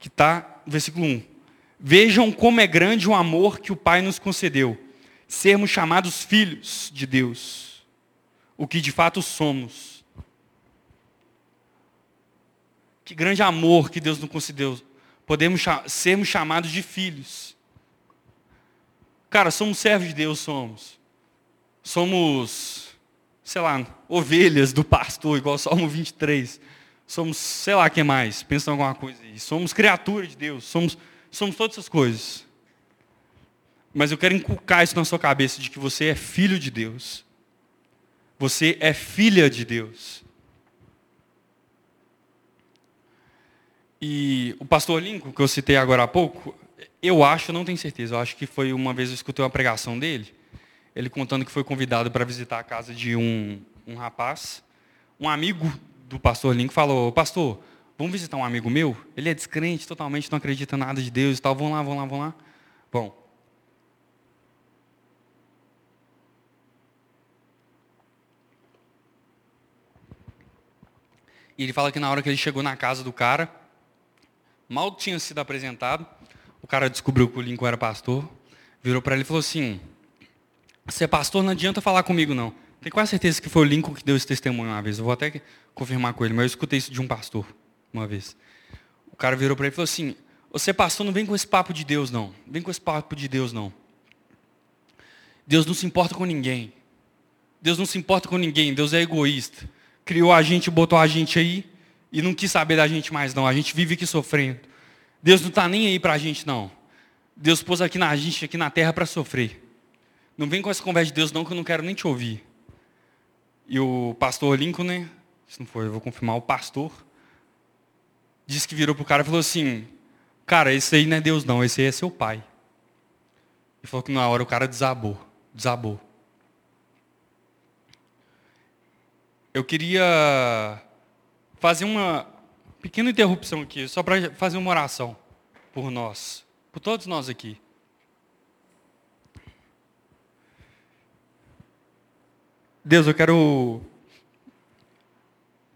que está, versículo 1. Vejam como é grande o amor que o Pai nos concedeu, sermos chamados filhos de Deus, o que de fato somos. Que grande amor que Deus nos concedeu, podemos sermos chamados de filhos. Cara, somos servos de Deus, somos. Somos sei lá, ovelhas do pastor, igual Salmo 23. Somos, sei lá, que mais? Pensa em alguma coisa aí. Somos criatura de Deus. Somos, somos todas essas coisas. Mas eu quero inculcar isso na sua cabeça, de que você é filho de Deus. Você é filha de Deus. E o pastor Lincoln, que eu citei agora há pouco, eu acho, não tenho certeza, eu acho que foi uma vez eu escutei uma pregação dele, ele contando que foi convidado para visitar a casa de um, um rapaz. Um amigo do pastor Link falou, pastor, vamos visitar um amigo meu? Ele é descrente, totalmente não acredita nada de Deus e tal. Vamos lá, vamos lá, vamos lá. Bom. E ele fala que na hora que ele chegou na casa do cara, mal tinha sido apresentado, o cara descobriu que o Lincoln era pastor, virou para ele e falou assim, você é pastor, não adianta falar comigo, não. Tenho quase certeza que foi o Lincoln que deu esse testemunho uma vez. Eu vou até confirmar com ele, mas eu escutei isso de um pastor uma vez. O cara virou para ele e falou assim: Você, pastor, não vem com esse papo de Deus, não. Vem com esse papo de Deus, não. Deus não se importa com ninguém. Deus não se importa com ninguém. Deus é egoísta. Criou a gente, botou a gente aí e não quis saber da gente mais, não. A gente vive aqui sofrendo. Deus não está nem aí para a gente, não. Deus pôs aqui na gente, aqui na terra, para sofrer. Não vem com essa conversa de Deus não, que eu não quero nem te ouvir. E o pastor Lincoln, né? Se não for, eu vou confirmar, o pastor disse que virou pro cara e falou assim, cara, esse aí não é Deus não, esse aí é seu pai. E falou que na hora o cara desabou. Desabou. Eu queria fazer uma pequena interrupção aqui, só para fazer uma oração por nós, por todos nós aqui. Deus, eu quero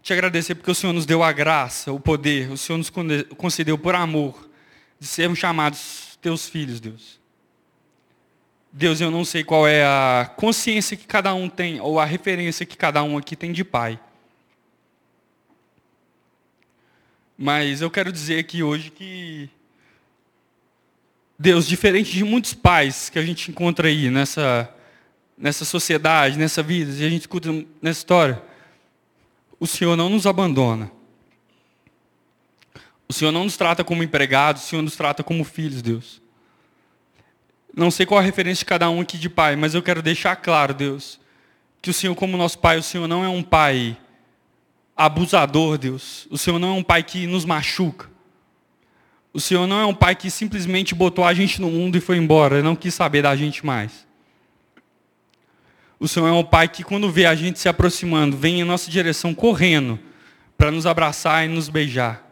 te agradecer porque o Senhor nos deu a graça, o poder, o Senhor nos concedeu por amor de sermos chamados teus filhos, Deus. Deus, eu não sei qual é a consciência que cada um tem, ou a referência que cada um aqui tem de pai. Mas eu quero dizer aqui hoje que Deus, diferente de muitos pais que a gente encontra aí nessa, nessa sociedade, nessa vida, e a gente escuta nessa história, o Senhor não nos abandona. O Senhor não nos trata como empregados, o Senhor nos trata como filhos, Deus. Não sei qual a referência de cada um aqui de pai, mas eu quero deixar claro, Deus, que o Senhor, como nosso pai, o Senhor não é um pai abusador, Deus. O Senhor não é um pai que nos machuca. O Senhor não é um pai que simplesmente botou a gente no mundo e foi embora, não quis saber da gente mais. O Senhor é um pai que, quando vê a gente se aproximando, vem em nossa direção correndo para nos abraçar e nos beijar.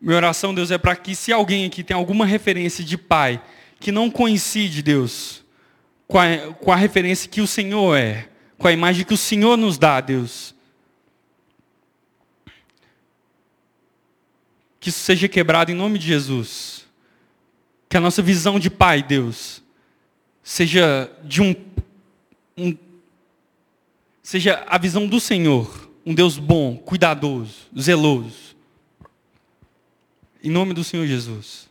Minha oração, Deus, é para que se alguém aqui tem alguma referência de pai que não coincide, Deus, com a, com a referência que o Senhor é, com a imagem que o Senhor nos dá, Deus. Que isso seja quebrado em nome de Jesus. Que a nossa visão de Pai, Deus, seja de um, um seja a visão do Senhor, um Deus bom, cuidadoso, zeloso. Em nome do Senhor Jesus.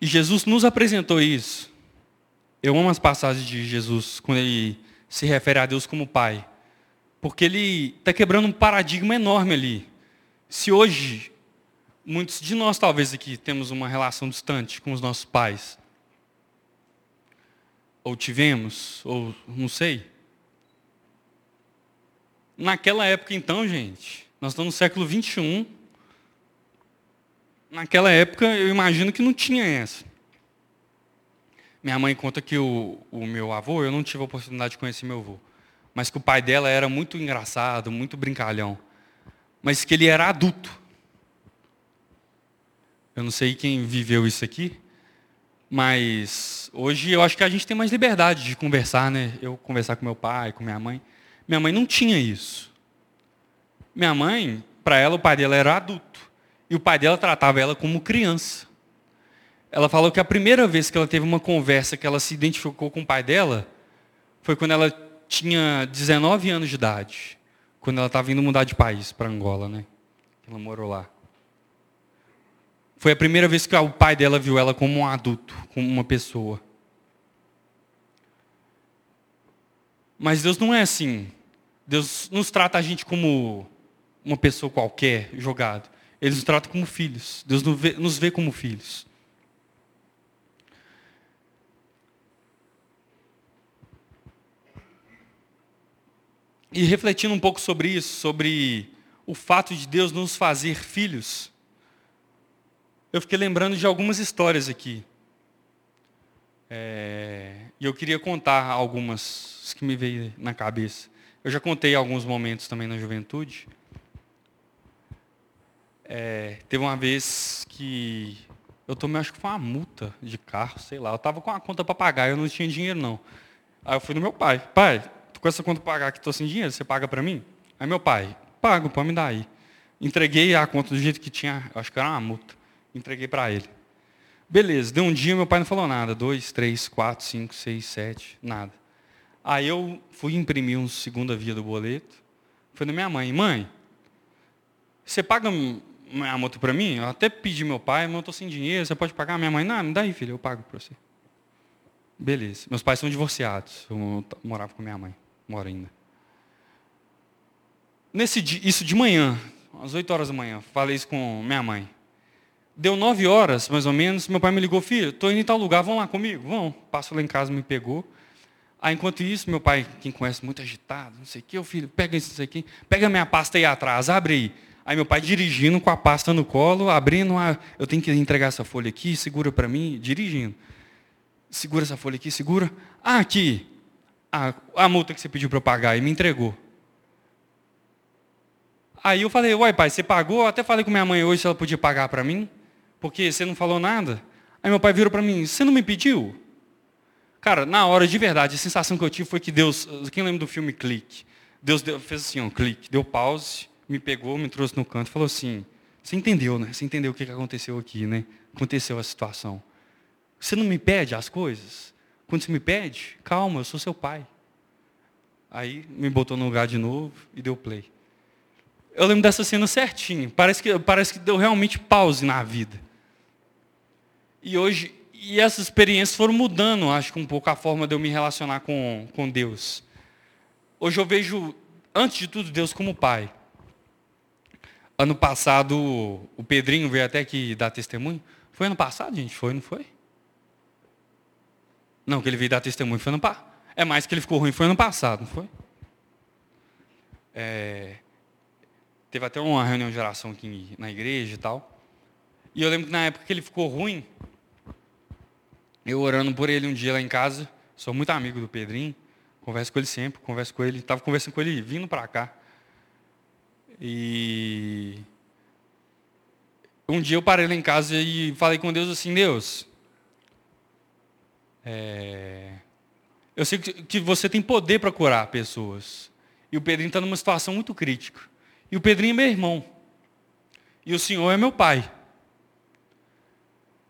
E Jesus nos apresentou isso. Eu amo as passagens de Jesus quando ele se refere a Deus como Pai. Porque ele está quebrando um paradigma enorme ali. Se hoje, muitos de nós talvez aqui temos uma relação distante com os nossos pais, ou tivemos, ou não sei. Naquela época então, gente, nós estamos no século 21, naquela época eu imagino que não tinha essa. Minha mãe conta que o, o meu avô, eu não tive a oportunidade de conhecer meu avô, mas que o pai dela era muito engraçado, muito brincalhão, mas que ele era adulto. Eu não sei quem viveu isso aqui, mas hoje eu acho que a gente tem mais liberdade de conversar, né? Eu conversar com meu pai, com minha mãe. Minha mãe não tinha isso. Minha mãe, para ela, o pai dela era adulto. E o pai dela tratava ela como criança. Ela falou que a primeira vez que ela teve uma conversa que ela se identificou com o pai dela foi quando ela tinha 19 anos de idade, quando ela estava indo mudar de país para Angola, né? Ela morou lá. Foi a primeira vez que o pai dela viu ela como um adulto, como uma pessoa. Mas Deus não é assim. Deus nos trata a gente como uma pessoa qualquer, jogado. Ele nos trata como filhos. Deus nos vê, nos vê como filhos. E refletindo um pouco sobre isso, sobre o fato de Deus nos fazer filhos, eu fiquei lembrando de algumas histórias aqui. É, e eu queria contar algumas que me veio na cabeça. Eu já contei alguns momentos também na juventude. É, teve uma vez que eu tomei, acho que foi uma multa de carro, sei lá. Eu estava com a conta para pagar, eu não tinha dinheiro não. Aí eu fui no meu pai. Pai, com essa conta pagar que estou sem dinheiro, você paga para mim? Aí meu pai, pago, pode me dar aí. Entreguei a conta do jeito que tinha, acho que era uma multa. Entreguei para ele. Beleza, deu um dia, meu pai não falou nada. Dois, três, quatro, cinco, seis, sete, nada. Aí eu fui imprimir um segunda via do boleto. Fui na minha mãe, mãe, você paga a moto para mim, eu até pedi meu pai, mas eu estou sem dinheiro, você pode pagar? Minha mãe, não, me dá aí, filho, eu pago para você. Beleza. Meus pais são divorciados. Eu morava com minha mãe. Moro ainda. Nesse dia, isso de manhã, às 8 horas da manhã, falei isso com minha mãe. Deu 9 horas, mais ou menos, meu pai me ligou, filho, estou indo em tal lugar, vão lá comigo? Vão. Passo lá em casa, me pegou. Aí, enquanto isso, meu pai, quem conhece, muito agitado, não sei o que, o filho, pega isso aqui, pega minha pasta aí atrás, abre aí. Aí meu pai dirigindo com a pasta no colo, abrindo, a, eu tenho que entregar essa folha aqui, segura para mim, dirigindo. Segura essa folha aqui, segura. Ah, aqui, a, a multa que você pediu para eu pagar, e me entregou. Aí eu falei, uai pai, você pagou? Eu até falei com minha mãe hoje se ela podia pagar para mim, porque você não falou nada. Aí meu pai virou para mim, você não me pediu? Cara, na hora, de verdade, a sensação que eu tive foi que Deus, quem lembra do filme Clique? Deus deu, fez assim, um clique, deu pause, me pegou, me trouxe no canto e falou assim, você entendeu, né? Você entendeu o que aconteceu aqui, né? Aconteceu a situação. Você não me pede as coisas? Quando você me pede, calma, eu sou seu pai. Aí me botou no lugar de novo e deu play. Eu lembro dessa cena certinho. Parece que, parece que deu realmente pause na vida. E hoje, e essas experiências foram mudando, acho que um pouco a forma de eu me relacionar com, com Deus. Hoje eu vejo, antes de tudo, Deus como pai. Ano passado, o Pedrinho veio até aqui dar testemunho. Foi ano passado, gente? Foi, não foi? Não, que ele veio dar testemunho foi ano passado. É mais que ele ficou ruim, foi ano passado, não foi? É, teve até uma reunião de oração aqui na igreja e tal. E eu lembro que na época que ele ficou ruim, eu orando por ele um dia lá em casa, sou muito amigo do Pedrinho, converso com ele sempre, converso com ele, estava conversando com ele vindo para cá. E um dia eu parei lá em casa e falei com Deus assim, Deus, é, eu sei que você tem poder para curar pessoas. E o Pedrinho está numa situação muito crítica. E o Pedrinho é meu irmão. E o Senhor é meu pai.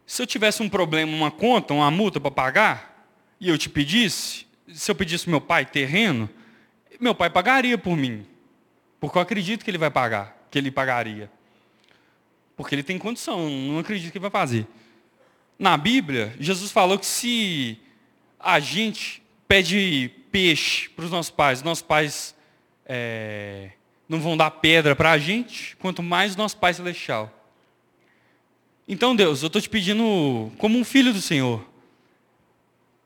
Se eu tivesse um problema, uma conta, uma multa para pagar, e eu te pedisse, se eu pedisse meu pai terreno, meu pai pagaria por mim. Porque eu acredito que ele vai pagar, que ele pagaria. Porque ele tem condição, não acredito que ele vai fazer. Na Bíblia, Jesus falou que se a gente pede peixe para os nossos pais, nossos pais é, não vão dar pedra para a gente, quanto mais nosso Pai Celestial. Então, Deus, eu estou te pedindo, como um filho do Senhor,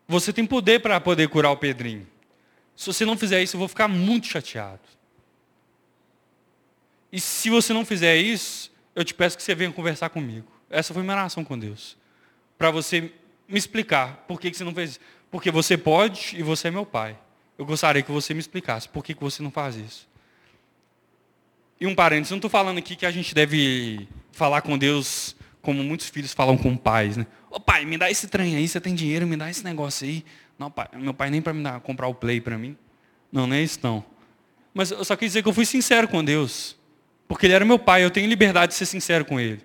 você tem poder para poder curar o Pedrinho. Se você não fizer isso, eu vou ficar muito chateado. E se você não fizer isso, eu te peço que você venha conversar comigo. Essa foi minha oração com Deus. Para você me explicar por que, que você não fez isso. Porque você pode e você é meu pai. Eu gostaria que você me explicasse por que, que você não faz isso. E um parênteses, não estou falando aqui que a gente deve falar com Deus como muitos filhos falam com pais, né? Ô pai, me dá esse trem aí, você tem dinheiro, me dá esse negócio aí. Não, pai, meu pai nem para me dar, comprar o play para mim. Não, não é isso não. Mas eu só quis dizer que eu fui sincero com Deus. Porque ele era meu pai, eu tenho liberdade de ser sincero com ele.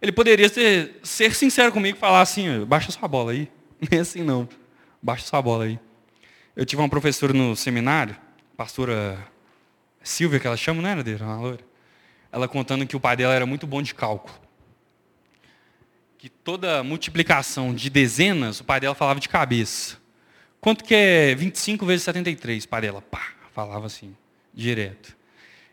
Ele poderia ser, ser sincero comigo e falar assim, baixa sua bola aí. [LAUGHS] Não é assim não. Baixa sua bola aí. Eu tive uma professora no seminário, pastora Silvia, que ela chama, não era dele, uma loira. Ela contando que o pai dela era muito bom de cálculo. Que toda multiplicação de dezenas, o pai dela falava de cabeça. Quanto que é 25 vezes 73? O pai dela, pá, falava assim, direto.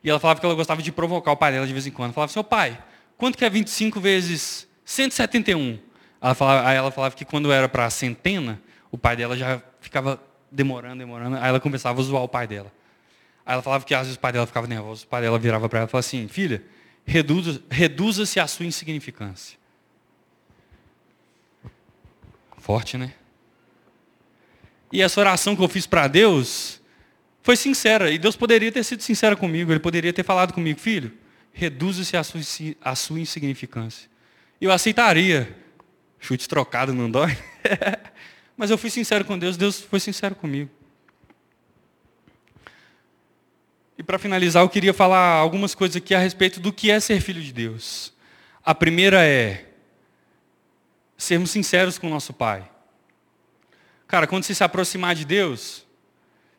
E ela falava que ela gostava de provocar o pai dela de vez em quando. Falava assim, ô pai, quanto que é 25 vezes 171? Ela falava, aí ela falava que quando era para centena, o pai dela já ficava demorando, demorando. Aí ela começava a zoar o pai dela. Aí ela falava que às vezes o pai dela ficava nervoso. O pai dela virava para ela e falava assim: Filha, reduza-se reduza a sua insignificância. Forte, né? E essa oração que eu fiz para Deus foi sincera. E Deus poderia ter sido sincero comigo. Ele poderia ter falado comigo: Filho, reduza-se a sua, a sua insignificância. Eu aceitaria. Chute trocado não dói? [LAUGHS] Mas eu fui sincero com Deus, Deus foi sincero comigo. E para finalizar, eu queria falar algumas coisas aqui a respeito do que é ser filho de Deus. A primeira é sermos sinceros com o nosso Pai. Cara, quando você se aproximar de Deus,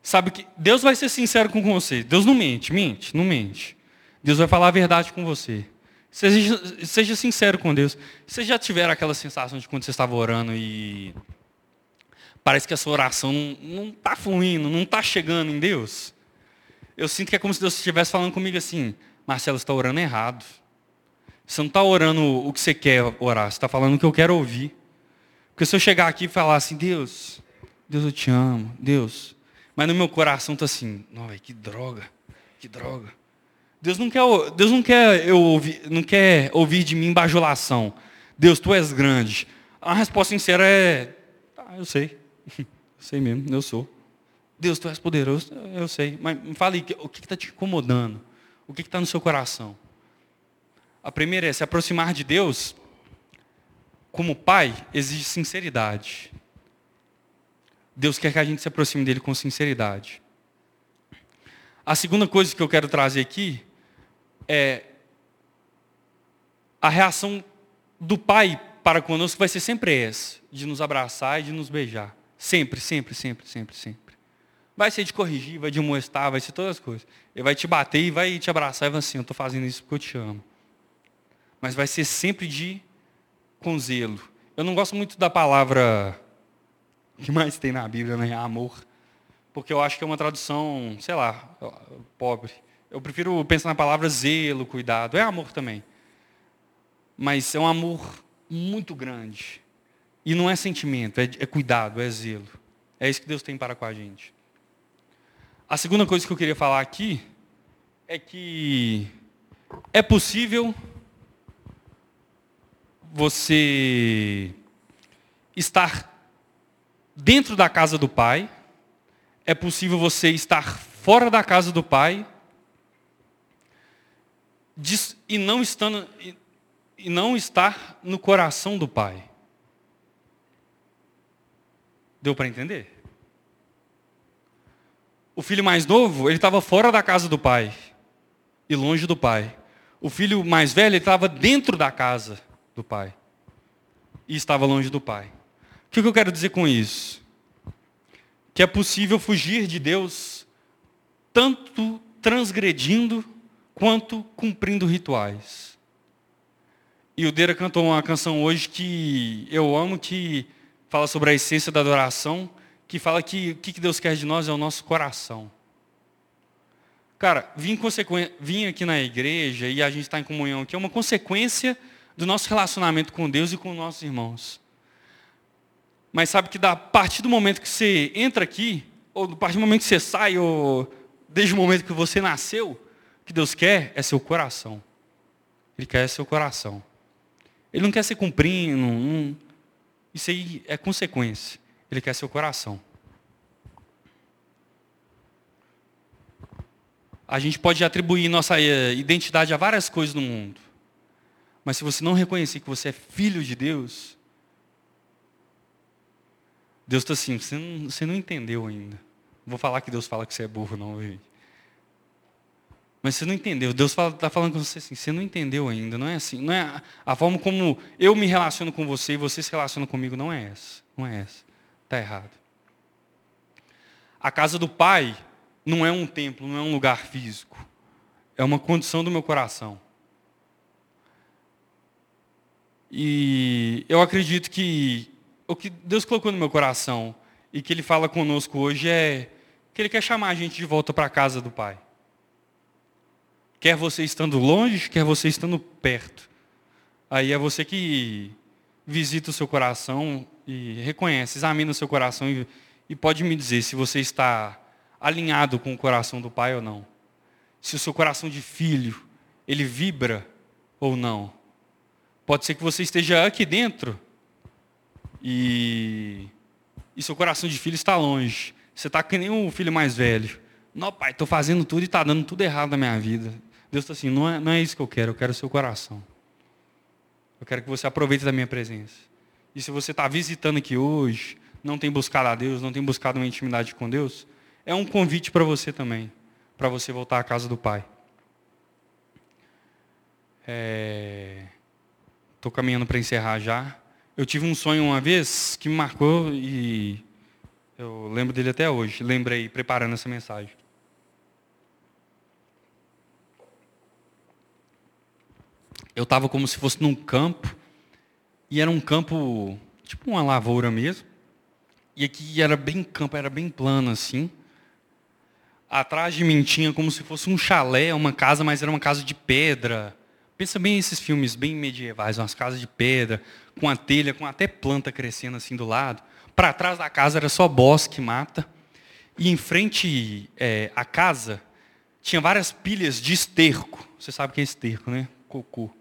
sabe que Deus vai ser sincero com você. Deus não mente, mente, não mente. Deus vai falar a verdade com você. Seja, seja sincero com Deus. Vocês já tiveram aquela sensação de quando você estava orando e parece que a sua oração não está fluindo, não está chegando em Deus. Eu sinto que é como se Deus estivesse falando comigo assim, Marcelo, você está orando errado. Você não está orando o que você quer orar, você está falando o que eu quero ouvir. Porque se eu chegar aqui e falar assim, Deus, Deus eu te amo, Deus. Mas no meu coração está assim, não, que droga, que droga. Deus não quer, Deus não quer eu ouvir, não quer ouvir de mim bajulação. Deus, tu és grande. A resposta sincera é, tá, eu sei. [LAUGHS] sei mesmo, eu sou. Deus, tu és poderoso, eu sei. Mas me fale, o que está te incomodando? O que está no seu coração? A primeira é se aproximar de Deus, como pai, exige sinceridade. Deus quer que a gente se aproxime dele com sinceridade. A segunda coisa que eu quero trazer aqui é a reação do pai para conosco vai ser sempre essa, de nos abraçar e de nos beijar. Sempre, sempre, sempre, sempre, sempre. Vai ser de corrigir, vai de molestar, vai ser todas as coisas. Ele vai te bater e vai te abraçar e vai assim, eu estou fazendo isso porque eu te amo. Mas vai ser sempre de com zelo. Eu não gosto muito da palavra [LAUGHS] que mais tem na Bíblia, né? Amor. Porque eu acho que é uma tradução, sei lá, pobre. Eu prefiro pensar na palavra zelo, cuidado. É amor também. Mas é um amor muito grande. E não é sentimento, é, é cuidado, é zelo. É isso que Deus tem para com a gente. A segunda coisa que eu queria falar aqui é que é possível você estar dentro da casa do Pai, é possível você estar fora da casa do Pai e não, estando, e não estar no coração do Pai. Deu para entender? O filho mais novo, ele estava fora da casa do pai e longe do pai. O filho mais velho, ele estava dentro da casa do pai e estava longe do pai. O que eu quero dizer com isso? Que é possível fugir de Deus tanto transgredindo quanto cumprindo rituais. E o Deira cantou uma canção hoje que eu amo, que fala sobre a essência da adoração, que fala que o que Deus quer de nós é o nosso coração. Cara, vim, vim aqui na igreja e a gente está em comunhão aqui é uma consequência do nosso relacionamento com Deus e com nossos irmãos. Mas sabe que da partir do momento que você entra aqui, ou a partir do momento que você sai, ou desde o momento que você nasceu, que Deus quer é seu coração. Ele quer seu coração. Ele não quer ser cumprindo. Isso aí é consequência. Ele quer seu coração. A gente pode atribuir nossa eh, identidade a várias coisas no mundo. Mas se você não reconhecer que você é filho de Deus, Deus está assim, você não, você não entendeu ainda. Não vou falar que Deus fala que você é burro, não, gente. Mas você não entendeu. Deus está falando com você assim, você não entendeu ainda. Não é assim. Não é a forma como eu me relaciono com você e você se relaciona comigo não é essa. Não é essa. Está errado. A casa do Pai não é um templo, não é um lugar físico. É uma condição do meu coração. E eu acredito que o que Deus colocou no meu coração e que Ele fala conosco hoje é que Ele quer chamar a gente de volta para a casa do Pai. Quer você estando longe, quer você estando perto. Aí é você que visita o seu coração e reconhece, examina o seu coração e, e pode me dizer se você está alinhado com o coração do Pai ou não. Se o seu coração de filho, ele vibra ou não. Pode ser que você esteja aqui dentro e, e seu coração de filho está longe. Você está que nem o filho mais velho. Não, pai, estou fazendo tudo e está dando tudo errado na minha vida. Deus está assim, não é, não é isso que eu quero, eu quero o seu coração. Eu quero que você aproveite da minha presença. E se você está visitando aqui hoje, não tem buscado a Deus, não tem buscado uma intimidade com Deus, é um convite para você também, para você voltar à casa do Pai. Estou é... caminhando para encerrar já. Eu tive um sonho uma vez que me marcou e eu lembro dele até hoje. Lembrei preparando essa mensagem. Eu estava como se fosse num campo e era um campo, tipo uma lavoura mesmo. E aqui era bem campo, era bem plano assim. Atrás de mim tinha como se fosse um chalé, uma casa, mas era uma casa de pedra. Pensa bem esses filmes bem medievais, umas casas de pedra, com a telha, com até planta crescendo assim do lado. Para trás da casa era só bosque, mata. E em frente é, à casa tinha várias pilhas de esterco. Você sabe o que é esterco, né? Cocô.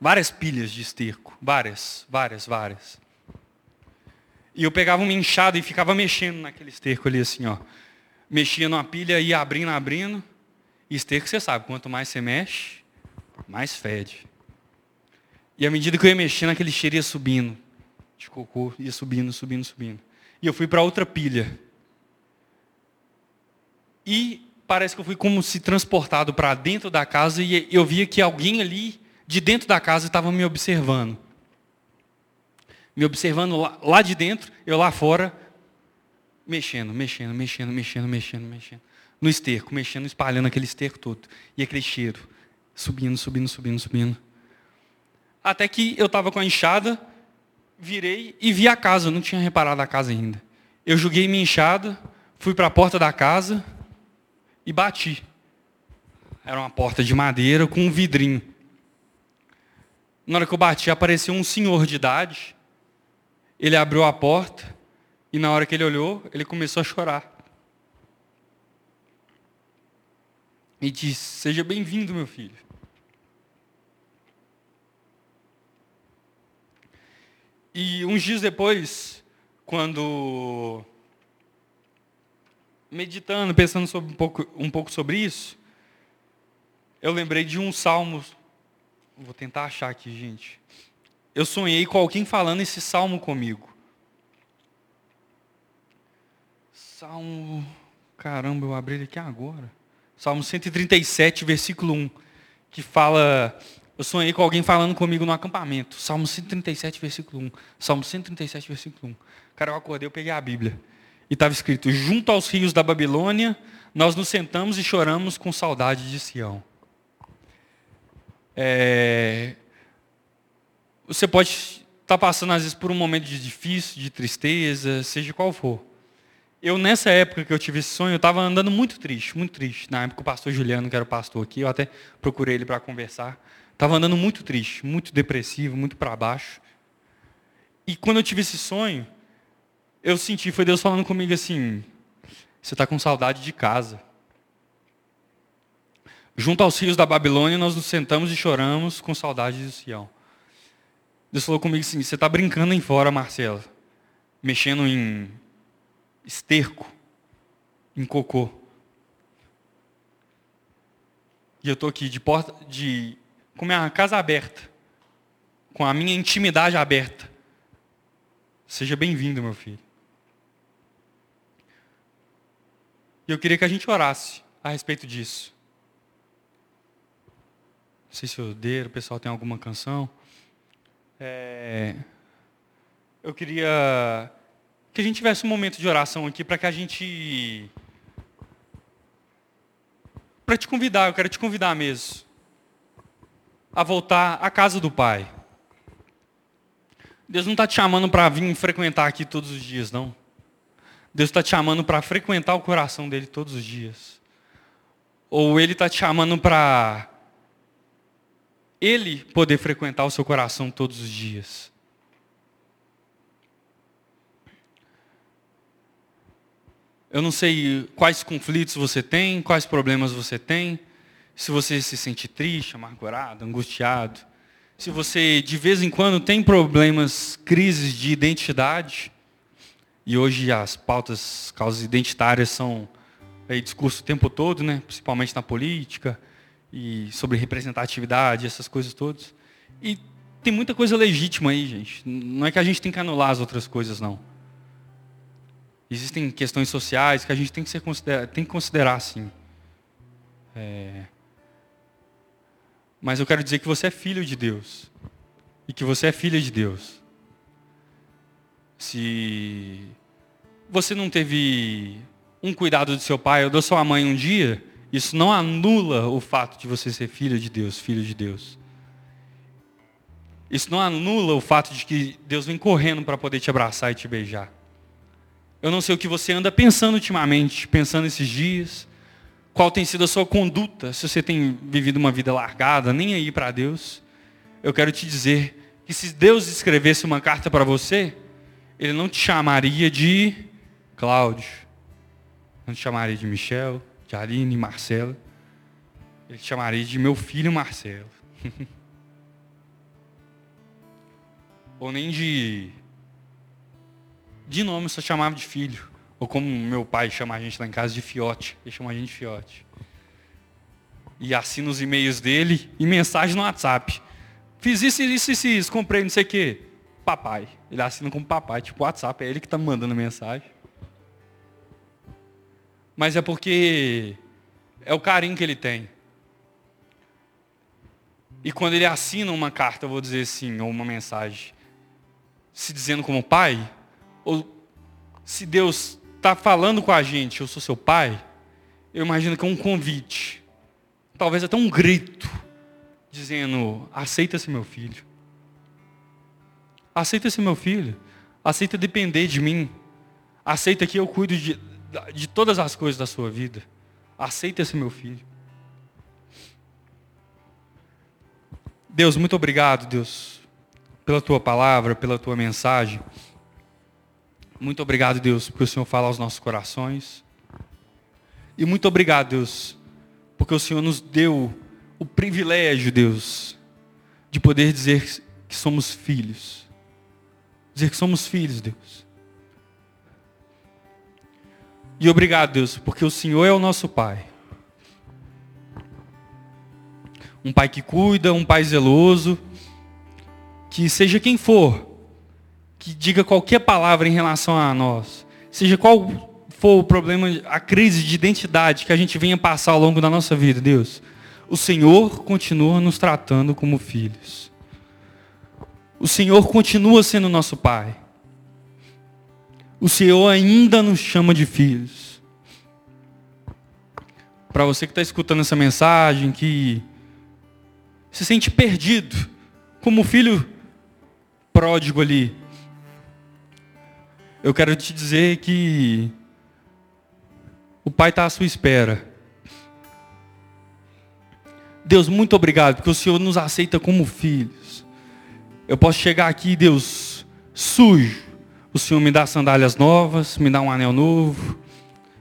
Várias pilhas de esterco. Várias, várias, várias. E eu pegava uma enxada e ficava mexendo naquele esterco ali assim, ó. Mexia numa pilha, ia abrindo, abrindo. E esterco, você sabe, quanto mais você mexe, mais fede. E à medida que eu ia mexendo, aquele cheiro ia subindo. De cocô, ia subindo, subindo, subindo. e eu fui para outra pilha. E parece que eu fui como se transportado para dentro da casa e eu via que alguém ali de dentro da casa estava me observando. Me observando lá, lá de dentro, eu lá fora, mexendo, mexendo, mexendo, mexendo, mexendo, mexendo. No esterco, mexendo, espalhando aquele esterco todo. E aquele cheiro. Subindo, subindo, subindo, subindo. Até que eu estava com a enxada, virei e vi a casa. Eu não tinha reparado a casa ainda. Eu joguei minha enxada, fui para a porta da casa e bati. Era uma porta de madeira com um vidrinho. Na hora que eu bati, apareceu um senhor de idade. Ele abriu a porta e na hora que ele olhou, ele começou a chorar. E disse: Seja bem-vindo, meu filho. E uns dias depois, quando meditando, pensando sobre um, pouco, um pouco sobre isso, eu lembrei de um salmo. Vou tentar achar aqui, gente. Eu sonhei com alguém falando esse salmo comigo. Salmo. Caramba, eu abri ele aqui agora. Salmo 137, versículo 1. Que fala. Eu sonhei com alguém falando comigo no acampamento. Salmo 137, versículo 1. Salmo 137, versículo 1. Cara, eu acordei, eu peguei a Bíblia. E estava escrito: Junto aos rios da Babilônia, nós nos sentamos e choramos com saudade de Sião. É... Você pode estar tá passando, às vezes, por um momento de difícil, de tristeza, seja qual for. Eu, nessa época que eu tive esse sonho, eu estava andando muito triste, muito triste. Na época, o pastor Juliano, que era o pastor aqui, eu até procurei ele para conversar. Estava andando muito triste, muito depressivo, muito para baixo. E quando eu tive esse sonho, eu senti, foi Deus falando comigo assim: você está com saudade de casa. Junto aos rios da Babilônia, nós nos sentamos e choramos com saudade de Sião. Deus falou comigo assim: você está brincando em fora, Marcelo, mexendo em esterco, em cocô. E eu estou aqui de porta, de, com minha casa aberta, com a minha intimidade aberta. Seja bem-vindo, meu filho. E eu queria que a gente orasse a respeito disso. Sei se o Deiro, o pessoal tem alguma canção. É... Eu queria que a gente tivesse um momento de oração aqui para que a gente. Para te convidar, eu quero te convidar mesmo. A voltar à casa do Pai. Deus não está te chamando para vir frequentar aqui todos os dias, não. Deus está te chamando para frequentar o coração dele todos os dias. Ou Ele está te chamando para Ele poder frequentar o seu coração todos os dias. Eu não sei quais conflitos você tem, quais problemas você tem, se você se sente triste, amargurado, angustiado, se você de vez em quando tem problemas, crises de identidade. E hoje as pautas, causas identitárias são aí, discurso o tempo todo, né? principalmente na política, e sobre representatividade, essas coisas todas. E tem muita coisa legítima aí, gente. Não é que a gente tem que anular as outras coisas, não. Existem questões sociais que a gente tem que, ser tem que considerar assim. É... Mas eu quero dizer que você é filho de Deus. E que você é filha de Deus. Se você não teve um cuidado do seu pai ou da sua mãe um dia, isso não anula o fato de você ser filho de Deus, filho de Deus. Isso não anula o fato de que Deus vem correndo para poder te abraçar e te beijar. Eu não sei o que você anda pensando ultimamente, pensando esses dias, qual tem sido a sua conduta, se você tem vivido uma vida largada, nem aí para Deus. Eu quero te dizer que se Deus escrevesse uma carta para você, ele não te chamaria de Cláudio, não te chamaria de Michel, de Aline, Marcelo. Ele chamaria de meu filho Marcelo. [LAUGHS] Ou nem de. De nome, só chamava de filho. Ou como meu pai chama a gente lá em casa de fiote. Ele chama a gente de fiote. E assina os e-mails dele e mensagem no WhatsApp. Fiz isso, isso, isso, isso, comprei não sei o quê. papai. Ele assina como papai, tipo WhatsApp, é ele que está mandando mensagem. Mas é porque é o carinho que ele tem. E quando ele assina uma carta, vou dizer assim, ou uma mensagem, se dizendo como pai, ou se Deus está falando com a gente, eu sou seu pai, eu imagino que é um convite, talvez até um grito, dizendo: aceita-se meu filho. Aceita-se meu filho. Aceita depender de mim. Aceita que eu cuido de, de todas as coisas da sua vida. Aceita-se meu filho. Deus, muito obrigado, Deus, pela tua palavra, pela tua mensagem. Muito obrigado, Deus, porque o Senhor fala aos nossos corações. E muito obrigado, Deus, porque o Senhor nos deu o privilégio, Deus, de poder dizer que somos filhos. Dizer que somos filhos, Deus. E obrigado, Deus, porque o Senhor é o nosso Pai. Um Pai que cuida, um Pai zeloso, que seja quem for, que diga qualquer palavra em relação a nós, seja qual for o problema, a crise de identidade que a gente venha passar ao longo da nossa vida, Deus, o Senhor continua nos tratando como filhos. O Senhor continua sendo nosso Pai. O Senhor ainda nos chama de filhos. Para você que está escutando essa mensagem, que se sente perdido, como filho pródigo ali, eu quero te dizer que o Pai está à sua espera. Deus, muito obrigado, porque o Senhor nos aceita como filhos. Eu posso chegar aqui, Deus, sujo. O Senhor me dá sandálias novas, me dá um anel novo,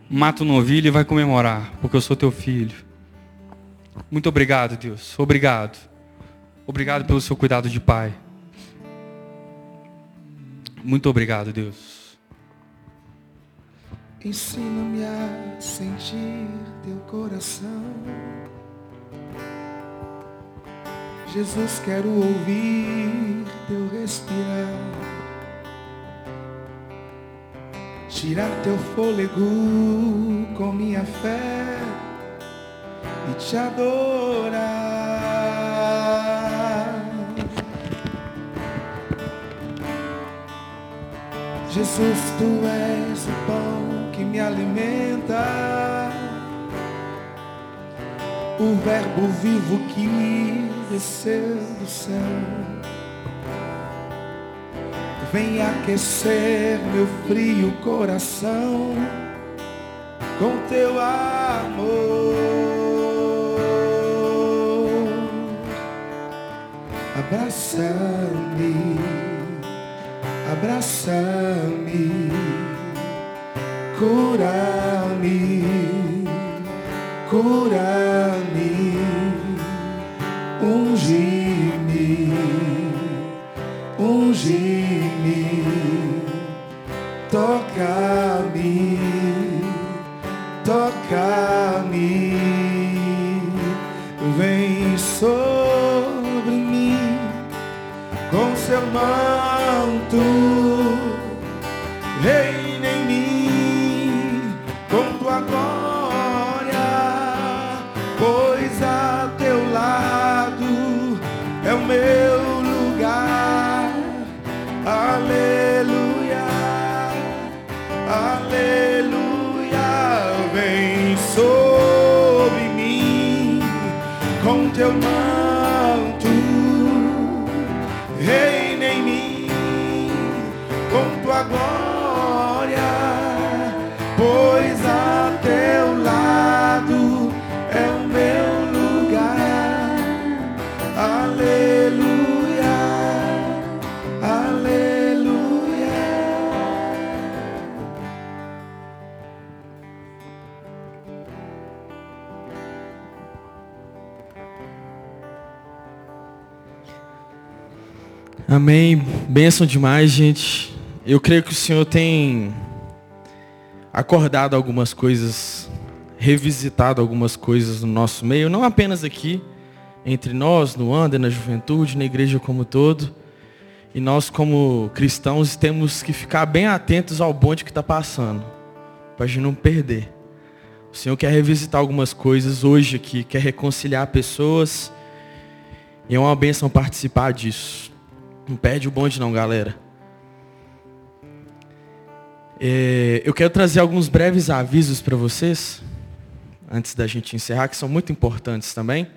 mata um novilho e vai comemorar, porque eu sou teu filho. Muito obrigado, Deus. Obrigado. Obrigado pelo seu cuidado de pai. Muito obrigado, Deus. Ensina-me a sentir teu coração. Jesus, quero ouvir teu respirar. Tirar teu fôlego com minha fé e te adorar. Jesus, tu és o pão que me alimenta, o Verbo vivo que desceu do céu. Vem aquecer meu frio coração com teu amor. Abraça-me, abraça-me cura-me, cura-me, Bênção demais, gente. Eu creio que o Senhor tem acordado algumas coisas, revisitado algumas coisas no nosso meio, não apenas aqui, entre nós, no Ander, na juventude, na igreja como todo. E nós, como cristãos, temos que ficar bem atentos ao bonde que está passando, para a gente não perder. O Senhor quer revisitar algumas coisas hoje aqui, quer reconciliar pessoas. E é uma benção participar disso. Não perde o bonde não, galera. É, eu quero trazer alguns breves avisos para vocês, antes da gente encerrar, que são muito importantes também.